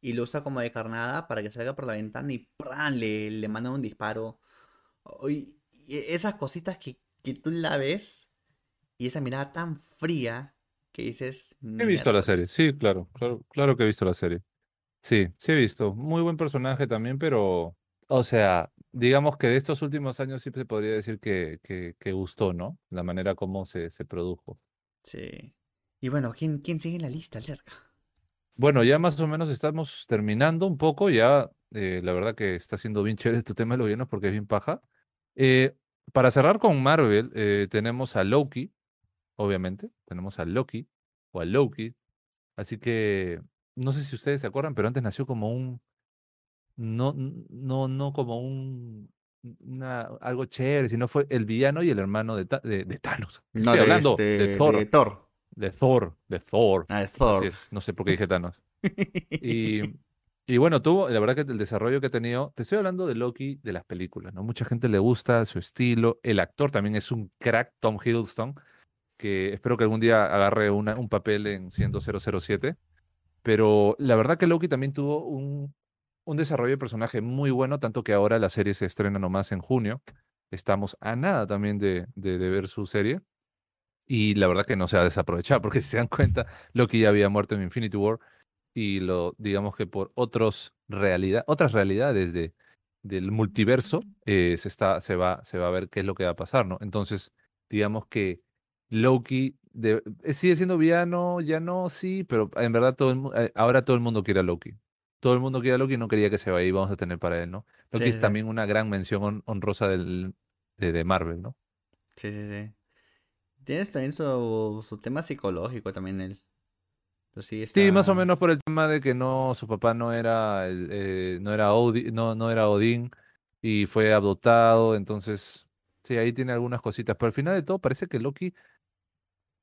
y lo usa como de carnada para que salga por la ventana y ¡pran! Le, le manda un disparo. Y esas cositas que, que tú la ves y esa mirada tan fría que dices, he visto la serie, sí, claro, claro, claro que he visto la serie. Sí, sí he visto. Muy buen personaje también, pero, o sea, digamos que de estos últimos años sí se podría decir que, que, que gustó, ¿no? La manera como se, se produjo. Sí. Y bueno, ¿quién, quién sigue en la lista, cerca? Bueno, ya más o menos estamos terminando un poco, ya eh, la verdad que está siendo bien chévere tu tema de los villanos porque es bien paja. Eh, para cerrar con Marvel, eh, tenemos a Loki, obviamente, tenemos a Loki o a Loki, así que no sé si ustedes se acuerdan, pero antes nació como un, no, no, no como un, una, algo chévere, sino fue el villano y el hermano de, de, de Thanos. ¿Qué [laughs] No, estoy de hablando? este, De de Thor, Thor. de Thor, de Thor. Ah, de Thor. es, no sé por qué dije [laughs] Thanos. Y, [laughs] y bueno, tuvo, la verdad que el desarrollo que ha tenido, te estoy hablando de Loki de las películas, ¿no? Mucha gente le gusta su estilo, el actor también es un crack, Tom Hiddleston, que espero que algún día agarre una- un papel en siendo 007, pero la verdad que Loki también tuvo un, un desarrollo de personaje muy bueno, tanto que ahora la serie se estrena nomás en junio, estamos a nada también de, de, de ver su serie, y la verdad que no se ha desaprovechado, porque si se dan cuenta, Loki ya había muerto en Infinity War, y lo, digamos que por otros realidad, otras realidades de, del multiverso, eh, se está, se va, se va a ver qué es lo que va a pasar, ¿no? Entonces, digamos que Loki eh, sigue siendo villano, ya no, sí, pero en verdad todo el, eh, ahora todo el mundo quiere a Loki. Todo el mundo quiere a Loki y no quería que se vaya y vamos a tener para él, ¿no? Sí, Loki es sí, también una gran mención hon- honrosa del, de, de Marvel, ¿no? Sí, sí, sí. Tienes también su, su tema psicológico también él. Pues sí, Sí, más o menos por el tema de que no, su papá no era, eh, no era Odi- no, no era Odín y fue adoptado, entonces sí, ahí tiene algunas cositas, pero al final de todo parece que Loki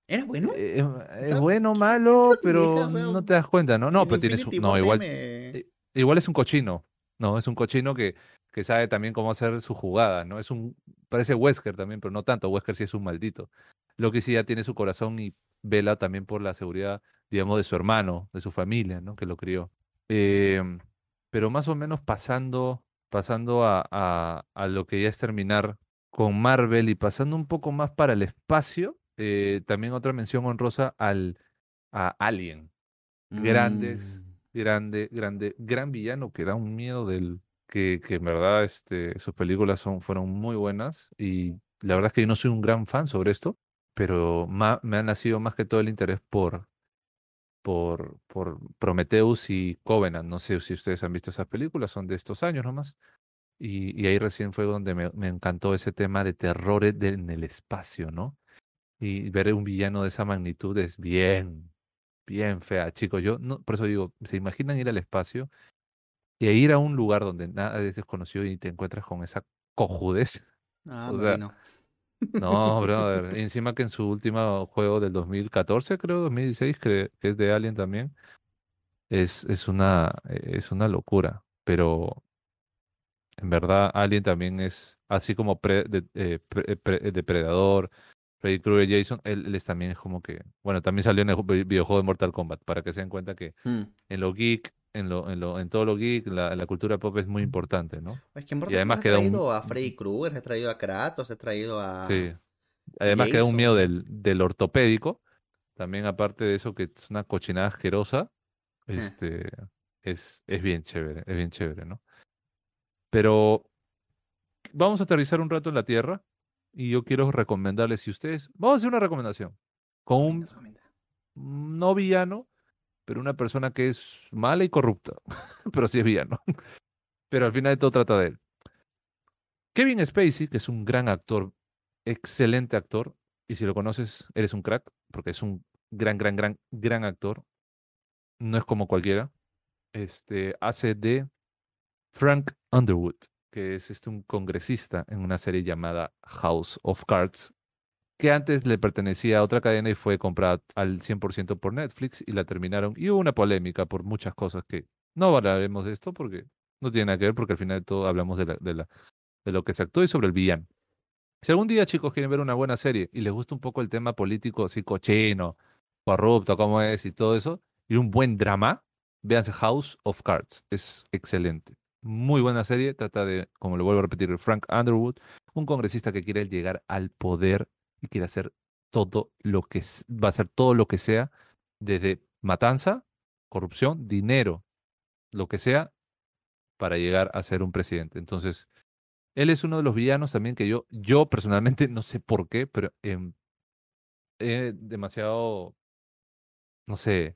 ¿Era bueno? eh, O es bueno, ¿qué, qué malo, pero O sea, no te das cuenta, ¿no? No, pero tiene su, Infinity no, War igual, i- igual es un cochino, no, es un cochino que, que sabe también cómo hacer su jugada, ¿no? Es un, parece Wesker también, pero no tanto, Wesker sí es un maldito. Loki sí ya tiene su corazón y vela también por la seguridad, digamos, de su hermano, de su familia, ¿no? Que lo crió. Em, pero más o menos pasando, pasando a, a, a lo que ya es terminar con Marvel y pasando un poco más para el espacio, eh, también otra mención honrosa al, a Alien. Grandes, Mm, grande, grande, gran villano que da un miedo del que, que en verdad este, sus películas son, fueron muy buenas y la verdad es que yo no soy un gran fan sobre esto, pero ma- me ha nacido más que todo el interés por, por, por Prometheus y Covenant. No sé si ustedes han visto esas películas, son de estos años nomás. Y, y ahí recién fue donde me, me encantó ese tema de terrores de- en el espacio, ¿no? Y ver un villano de esa magnitud es bien, bien fea, chicos. Yo no, por eso digo, ¿se imaginan ir al espacio y ir a un lugar donde nada es desconocido y te encuentras con esa cojudez? Ah, [laughs] O sea, vino. no, [laughs] brother. Encima que en su último juego del 2014, creo, 2016, que, que es de Alien también, es, es una, es una locura. Pero en verdad, Alien también es, así como pre- de- pre- pre- eh, Depredador, Freddy Krueger, Jason, él, él es también es como que, bueno, también salió en el ju- videojuego de Mortal Kombat, para que se den cuenta que Mm. en lo geek, en lo, en lo, en todo lo geek, la, la cultura pop es muy importante, ¿no? Es que en Y Mortal además Kombat ha queda un, traído a Freddy Krueger, se ha traído a Kratos, se ha traído a, sí, además queda un miedo del, del ortopédico, también aparte de eso que es una cochinada asquerosa, Eh, este, es, es bien chévere, es bien chévere, ¿no? Pero vamos a aterrizar un rato en la Tierra y yo quiero recomendarles, si ustedes, vamos a hacer una recomendación, con un no villano, pero una persona que es mala y corrupta, [laughs] pero sí es villano, pero al final de todo trata de él. Kevin Spacey, que es un gran actor, excelente actor, y si lo conoces, eres un crack, porque es un gran, gran, gran, gran actor, no es como cualquiera, este, hace de Frank Underwood, que es este, un congresista en una serie llamada House of Cards, que antes le pertenecía a otra cadena y fue comprada al 100% por Netflix y la terminaron. Y hubo una polémica por muchas cosas que no hablaremos de esto porque no tiene nada que ver, porque al final de todo hablamos de, la, de, la, de lo que se actuó y sobre el villano. Si algún día, chicos, quieren ver una buena serie y les gusta un poco el tema político, así cochino, corrupto, cómo es y todo eso, y un buen drama, véanse House of Cards. Es excelente. Muy buena serie. Trata de, como lo vuelvo a repetir, Frank Underwood, un congresista que quiere llegar al poder y quiere hacer todo lo que va a hacer todo lo que sea, desde matanza, corrupción, dinero, lo que sea, para llegar a ser un presidente. Entonces, él es uno de los villanos también que yo, yo personalmente [laughs] no sé por qué, pero em, he demasiado, no sé,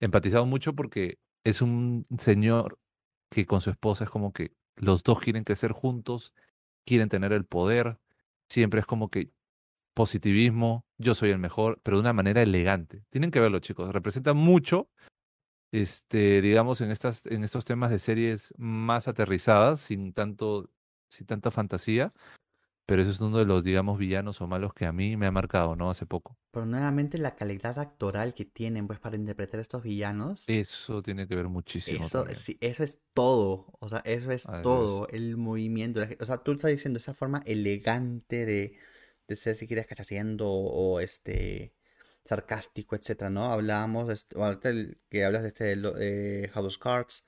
empatizado mucho porque es un señor que con su esposa es como que los dos quieren crecer juntos, quieren tener el poder, siempre es como que positivismo, yo soy el mejor, pero de una manera elegante. Tienen que verlo, chicos, representa mucho, este, digamos, en estas, en estos temas de series más aterrizadas, sin tanto, sin tanta fantasía, pero eso es uno de los, digamos, villanos o malos que a mí me ha marcado, ¿no? Hace poco. Pero nuevamente la calidad actoral que tienen pues para interpretar estos villanos, Eso tiene que ver muchísimo eso, sí, eso es todo. O sea, eso es es. todo. El movimiento. la O sea, tú estás diciendo esa forma elegante de, de ser, si quieres, cachaciendo o, este sarcástico, etcétera, ¿no? Hablábamos, de o ahorita el que hablas de este eh, House of Cards.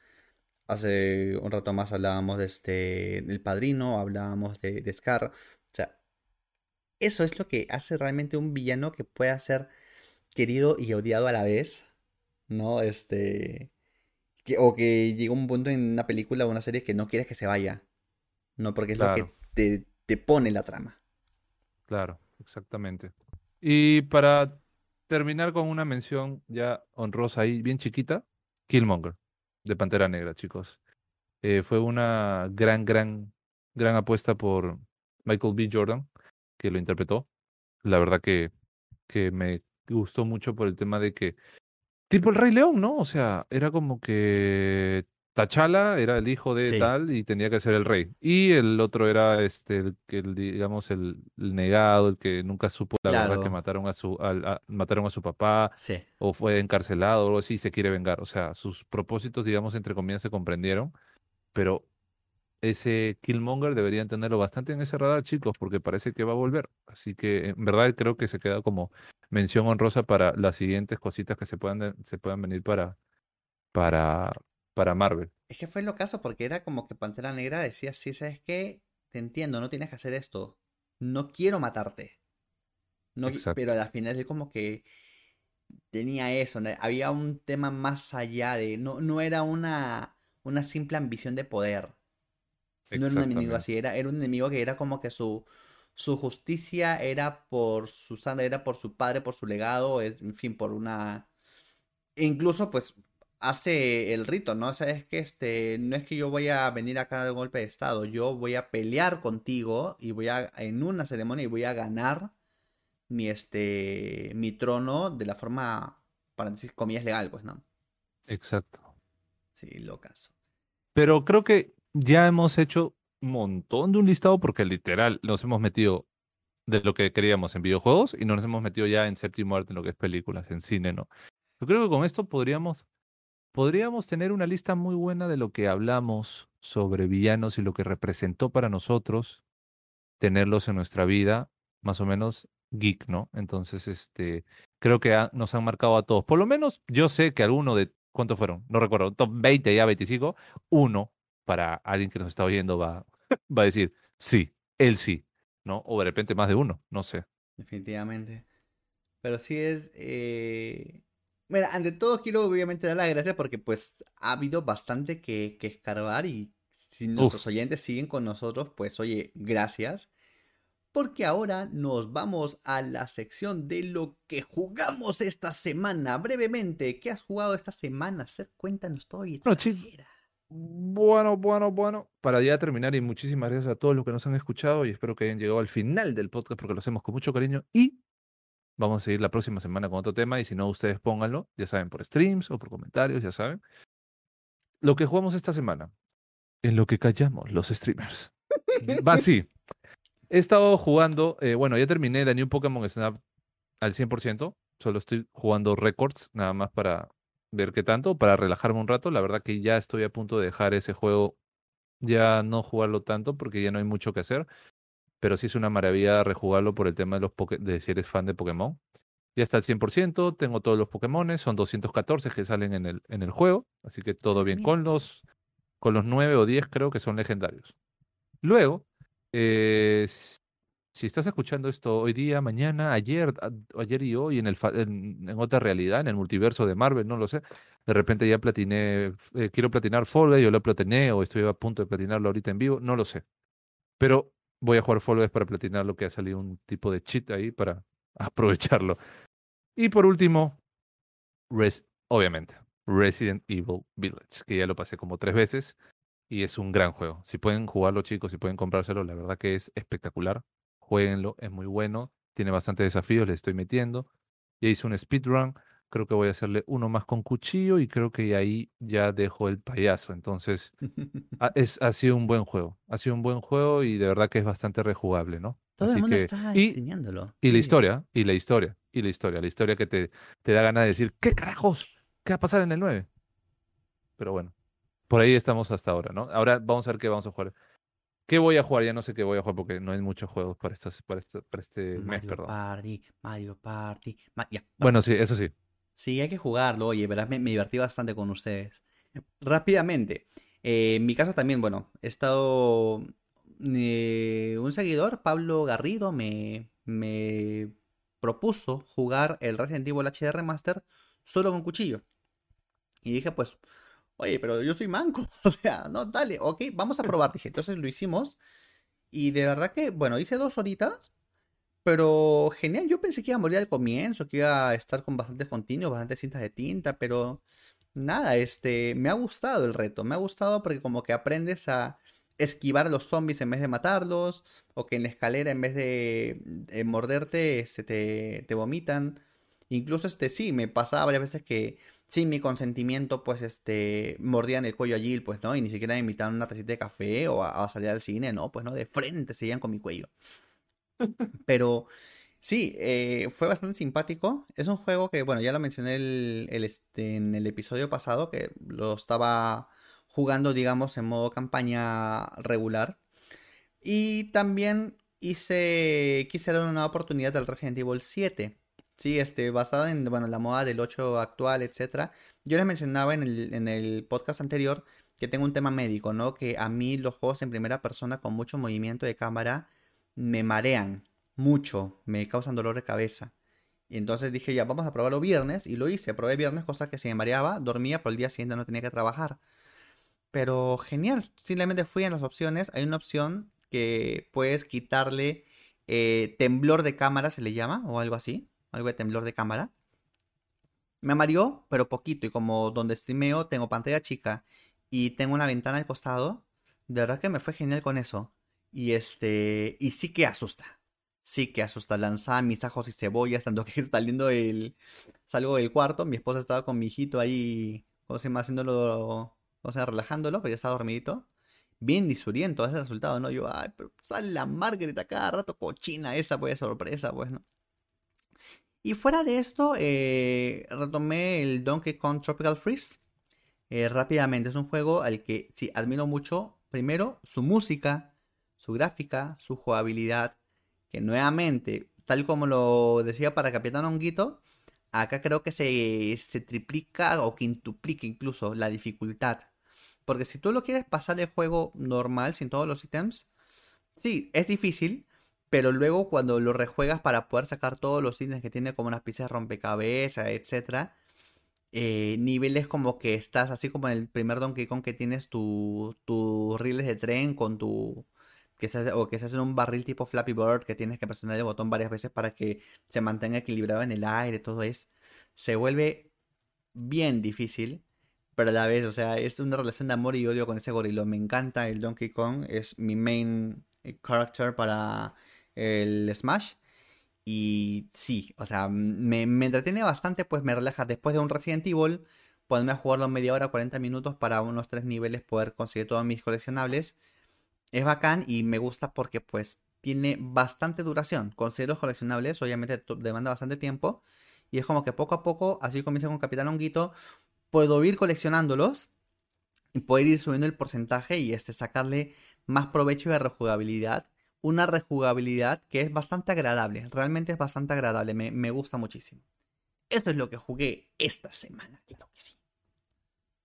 Hace un rato más hablábamos de este El Padrino, hablábamos de, de Scar. O sea, eso es lo que hace realmente un villano que pueda ser querido y odiado a la vez. ¿no? Este... que- o que llega un punto en una película o una serie que no quieres que se vaya, ¿no? Porque es lo que te, te pone la trama. claro, exactamente. Y para terminar con una mención ya honrosa ahí, bien chiquita, Killmonger, de Pantera Negra, chicos. Eh, fue una gran, gran, gran apuesta por Michael B. Jordan, que lo interpretó. La verdad que, que me gustó mucho por el tema de que, tipo el Rey León, ¿no? O sea, era como que T'Challa era el hijo de Sí, tal y tenía que ser el rey. Y el otro era este, el, que el, digamos, el, el negado, el que nunca supo la verdad que mataron a su, a- mataron a su papá sí. o fue encarcelado o algo así y se quiere vengar. O sea, sus propósitos, digamos, entre comillas, se comprendieron, pero ese Killmonger deberían tenerlo bastante en ese radar, chicos, porque parece que va a volver. Así que en verdad creo que se queda como mención honrosa para las siguientes cositas que se puedan, se puedan venir para, para, para Marvel. Es que fue lo caso porque era como que Pantera Negra decía, sí, ¿sabes qué? Te entiendo, no tienes que hacer esto. No quiero matarte. No, pero al final es como que tenía eso, ¿no? Había un tema más allá de, no, no era una, una simple ambición de poder. No era un enemigo así, era, era un enemigo que era como que su, su justicia era por su sangre, era por su padre, por su legado, en fin, por una... e incluso pues hace el rito, ¿no? O sea, es que este, no es que yo voy a venir acá a dar golpe de estado, yo voy a pelear contigo y voy a, en una ceremonia y voy a ganar mi, este, mi trono de la forma, para decir comillas, legal, pues, ¿no? Exacto. Sí, lo caso. Pero creo que ya hemos hecho un montón de un listado porque literal nos hemos metido de lo que queríamos en videojuegos y no nos hemos metido ya en séptimo arte en lo que es películas, en cine, ¿no? Yo creo que con esto podríamos, podríamos tener una lista muy buena de lo que hablamos sobre villanos y lo que representó para nosotros tenerlos en nuestra vida, más o menos geek, ¿no? Entonces, este, creo que nos han marcado a todos. Por lo menos yo sé que alguno de, ¿cuántos fueron? No recuerdo, top 20 ya 25, uno para alguien que nos está oyendo va, va a decir, sí, él sí, ¿no? O de repente más de uno, no sé. Definitivamente. Pero sí es... eh, Mira, ante todo quiero obviamente dar las gracias porque pues ha habido bastante que, que escarbar y si nuestros Uf, oyentes siguen con nosotros, pues oye, gracias. Porque ahora nos vamos a la sección de lo que jugamos esta semana. Brevemente, ¿qué has jugado esta semana? Ser, cuéntanos todo y exagera. bueno, bueno, bueno, para ya terminar y muchísimas gracias a todos los que nos han escuchado y espero que hayan llegado al final del podcast porque lo hacemos con mucho cariño y Vamos a seguir la próxima semana con otro tema y si no, ustedes pónganlo, ya saben, por streams o por comentarios, ya saben. Lo que jugamos esta semana, en lo que callamos los streamers. Va [laughs] así. He estado jugando, eh, bueno, ya terminé la New Pokémon Snap al 100%, solo estoy jugando Records, nada más para ver qué tanto, para relajarme un rato. La verdad que ya estoy a punto de dejar ese juego, ya no jugarlo tanto porque ya no hay mucho que hacer, pero sí es una maravilla rejugarlo por el tema de, los poke- de si eres fan de Pokémon. Ya está al 100%, tengo todos los Pokémones, son 214 que salen en el, en el juego, así que todo Ah, bien. Con los, con los 9 o 10 creo que son legendarios. Luego, eh, si estás escuchando esto hoy día, mañana, ayer, a- ayer y hoy, en, el, en, en otra realidad, en el multiverso de Marvel, no lo sé, de repente ya platiné, eh, quiero platinar Fall yo lo platiné o estoy a punto de platinarlo ahorita en vivo, no lo sé. Pero voy a jugar Fall para platinar lo que ha salido un tipo de cheat ahí para [laughs] aprovecharlo. Y por último, Res- obviamente, Resident Evil Village, que ya lo pasé como tres veces y es un gran juego. Si pueden jugarlo, chicos, si pueden comprárselo, la verdad que es espectacular. Jueguenlo, es muy bueno, tiene bastantes desafíos, le estoy metiendo. Ya hice un speedrun, creo que voy a hacerle uno más con cuchillo y creo que ahí ya dejo el payaso. Entonces, [laughs] ha, es, ha sido un buen juego, ha sido un buen juego y de verdad que es bastante rejugable, ¿no? Todo el mundo que, está y streameándolo. y la historia, y la historia, y la historia, la historia que te, te da ganas de decir, ¿qué carajos? ¿Qué va a pasar en el 9? Pero bueno, por ahí estamos hasta ahora, ¿no? Ahora vamos a ver qué vamos a jugar. ¿Qué voy a jugar? Ya no sé qué voy a jugar porque no hay muchos juegos para, para, este, para este mes, Mario perdón. Party, Mario Party. Ma- ya, bueno. Bueno, sí, eso sí. Sí, hay que jugarlo, oye. Me, me divertí bastante con ustedes. Rápidamente, eh, en mi caso también, bueno, he estado... eh, un seguidor, Pablo Garrido, me, me propuso jugar el Resident Evil HD Remaster solo con cuchillo. Y dije, pues, oye, pero yo soy manco. [laughs] O sea, no, dale, ok, vamos a probar. Dije, entonces lo hicimos. Y de verdad que, bueno, hice dos horitas. Pero genial, yo pensé que iba a morir al comienzo, que iba a estar con bastantes continuos, bastantes cintas de tinta, pero nada, este, me ha gustado el reto, me ha gustado porque como que aprendes a esquivar a los zombies en vez de matarlos, o que en la escalera en vez de, morderte, este, te, te vomitan. Incluso este sí, me pasaba varias veces que sin mi consentimiento, pues este, mordían el cuello a Jill, pues, ¿no? Y ni siquiera me invitaban una tacita de café o a, salir al cine, ¿no? Pues, ¿no? De frente seguían con mi cuello. Pero sí, eh, fue bastante simpático. Es un juego que, bueno, ya lo mencioné este, en el episodio pasado, que lo estaba jugando, digamos, en modo campaña regular. Y también hice, quise dar una oportunidad del Resident Evil 7. Sí, este, basado en, bueno, la moda del 8 actual, etc. Yo les mencionaba en el, en el podcast anterior que tengo un tema médico, ¿no? Que a mí los juegos en primera persona con mucho movimiento de cámara me marean mucho, me causan dolor de cabeza. Y entonces dije, ya, vamos a probarlo viernes. Y lo hice, probé viernes, cosa que si me mareaba, dormía, por el día siguiente no tenía que trabajar. Pero genial, simplemente fui en las opciones. Hay una opción que puedes quitarle eh, temblor de cámara, se le llama, o algo así. Algo de temblor de cámara. Me mareó, pero poquito. Y como donde streameo tengo pantalla chica y tengo una ventana al costado, de verdad que me fue genial con eso. Y este, y sí que asusta. Sí que asusta. Lanzaba mis ajos y cebollas, tanto que [laughs] saliendo el, salgo del cuarto, mi esposa estaba con mi hijito ahí, ¿cómo se llama? Haciéndolo, o sea, relajándolo, porque ya estaba dormidito. Bien disuriento ese resultado, ¿no? Yo, ay, pero sale la Margaret a cada rato cochina esa, pues, sorpresa, pues, ¿no? Y fuera de esto, eh, retomé el Donkey Kong Tropical Freeze. Eh, rápidamente, es un juego al que sí admiro mucho. Primero, su música, su gráfica, su jugabilidad, que nuevamente, tal como lo decía para Capitán Honguito, acá creo que se, se triplica o quintuplica incluso la dificultad. Porque si tú lo quieres pasar el juego normal, sin todos los ítems, sí, es difícil, pero luego cuando lo rejuegas para poder sacar todos los ítems que tiene como unas piezas de rompecabezas, etc., eh, niveles como que estás así como en el primer Donkey Kong que tienes tus tu riles de tren con tu que se o que se hace en un barril tipo Flappy Bird que tienes que presionar el botón varias veces para que se mantenga equilibrado en el aire, todo es, se vuelve bien difícil, pero a la vez, o sea, es una relación de amor y odio con ese gorilo. Me encanta el Donkey Kong, es mi main eh, character para el Smash. Y sí, o sea, me, me entretiene bastante, pues me relaja. Después de un Resident Evil, ponerme a jugarlo media hora, 40 minutos para unos 3 niveles, poder conseguir todos mis coleccionables es bacán y me gusta porque pues tiene bastante duración. Con ceros coleccionables, obviamente demanda bastante tiempo. Y es como que poco a poco, así comienza con Capitán Honguito, puedo ir coleccionándolos y poder ir subiendo el porcentaje y este, sacarle más provecho de rejugabilidad. Una rejugabilidad que es bastante agradable, realmente es bastante agradable, me, me gusta muchísimo. Esto es lo que jugué esta semana, claro que sí.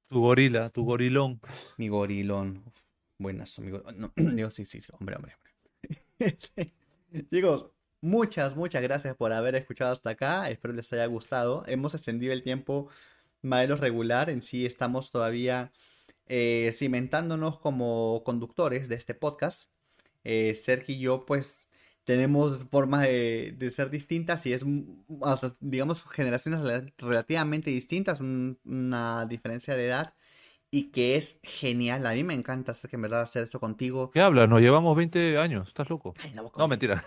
Tu gorila, tu gorilón. Mi gorilón. Buenas, amigos. [clears throat] Digo, sí, sí, hombre, hombre, hombre. [laughs] Muchas, muchas gracias por haber escuchado hasta acá. Espero les haya gustado. Hemos extendido el tiempo más de lo regular. En sí estamos todavía eh, cimentándonos como conductores de este podcast. Eh, Sergio y yo, pues, tenemos formas de, de, ser distintas y es, hasta, digamos, generaciones relativamente distintas, una diferencia de edad y que es genial. A mí me encanta hacer que en verdad hacer esto contigo. ¿Qué hablas? Nos llevamos 20 años, ¿estás loco? no, mentira.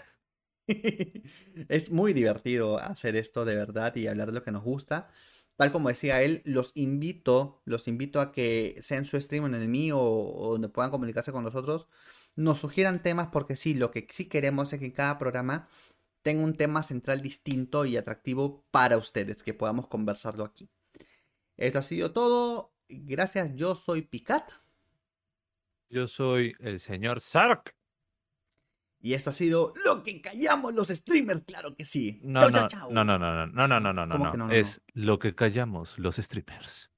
[laughs] es muy divertido hacer esto de verdad y hablar de lo que nos gusta. Tal como decía él, los invito, los invito a que sea en su stream en el mío o, donde puedan comunicarse con nosotros, nos sugieran temas porque sí, lo que sí queremos es que cada programa tenga un tema central distinto y atractivo para ustedes, que podamos conversarlo aquí. Esto ha sido todo. Gracias, yo soy Picat. Yo soy el señor Sark. Y esto ha sido lo que callamos los streamers, claro que sí. No, no, no, no, no, no, no, no, no, no, no, Es lo que callamos los streamers.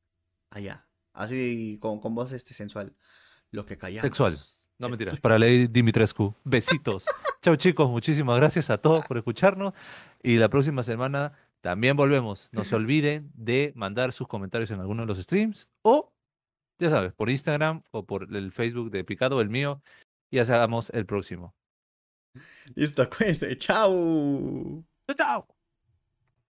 Allá. Ah, Así con, con voz este sensual. Lo que callamos. Sexual. No mentiras. Para Lady Dimitrescu. Besitos. [laughs] Chao chicos, muchísimas gracias a todos por escucharnos. Y la próxima semana también volvemos. No se olviden de mandar sus comentarios en alguno de los streams o, ya sabes, por Instagram o por el Facebook de Picado, el mío, y hagamos el próximo. Listo, [laughs] cuídense. Chao. Chao.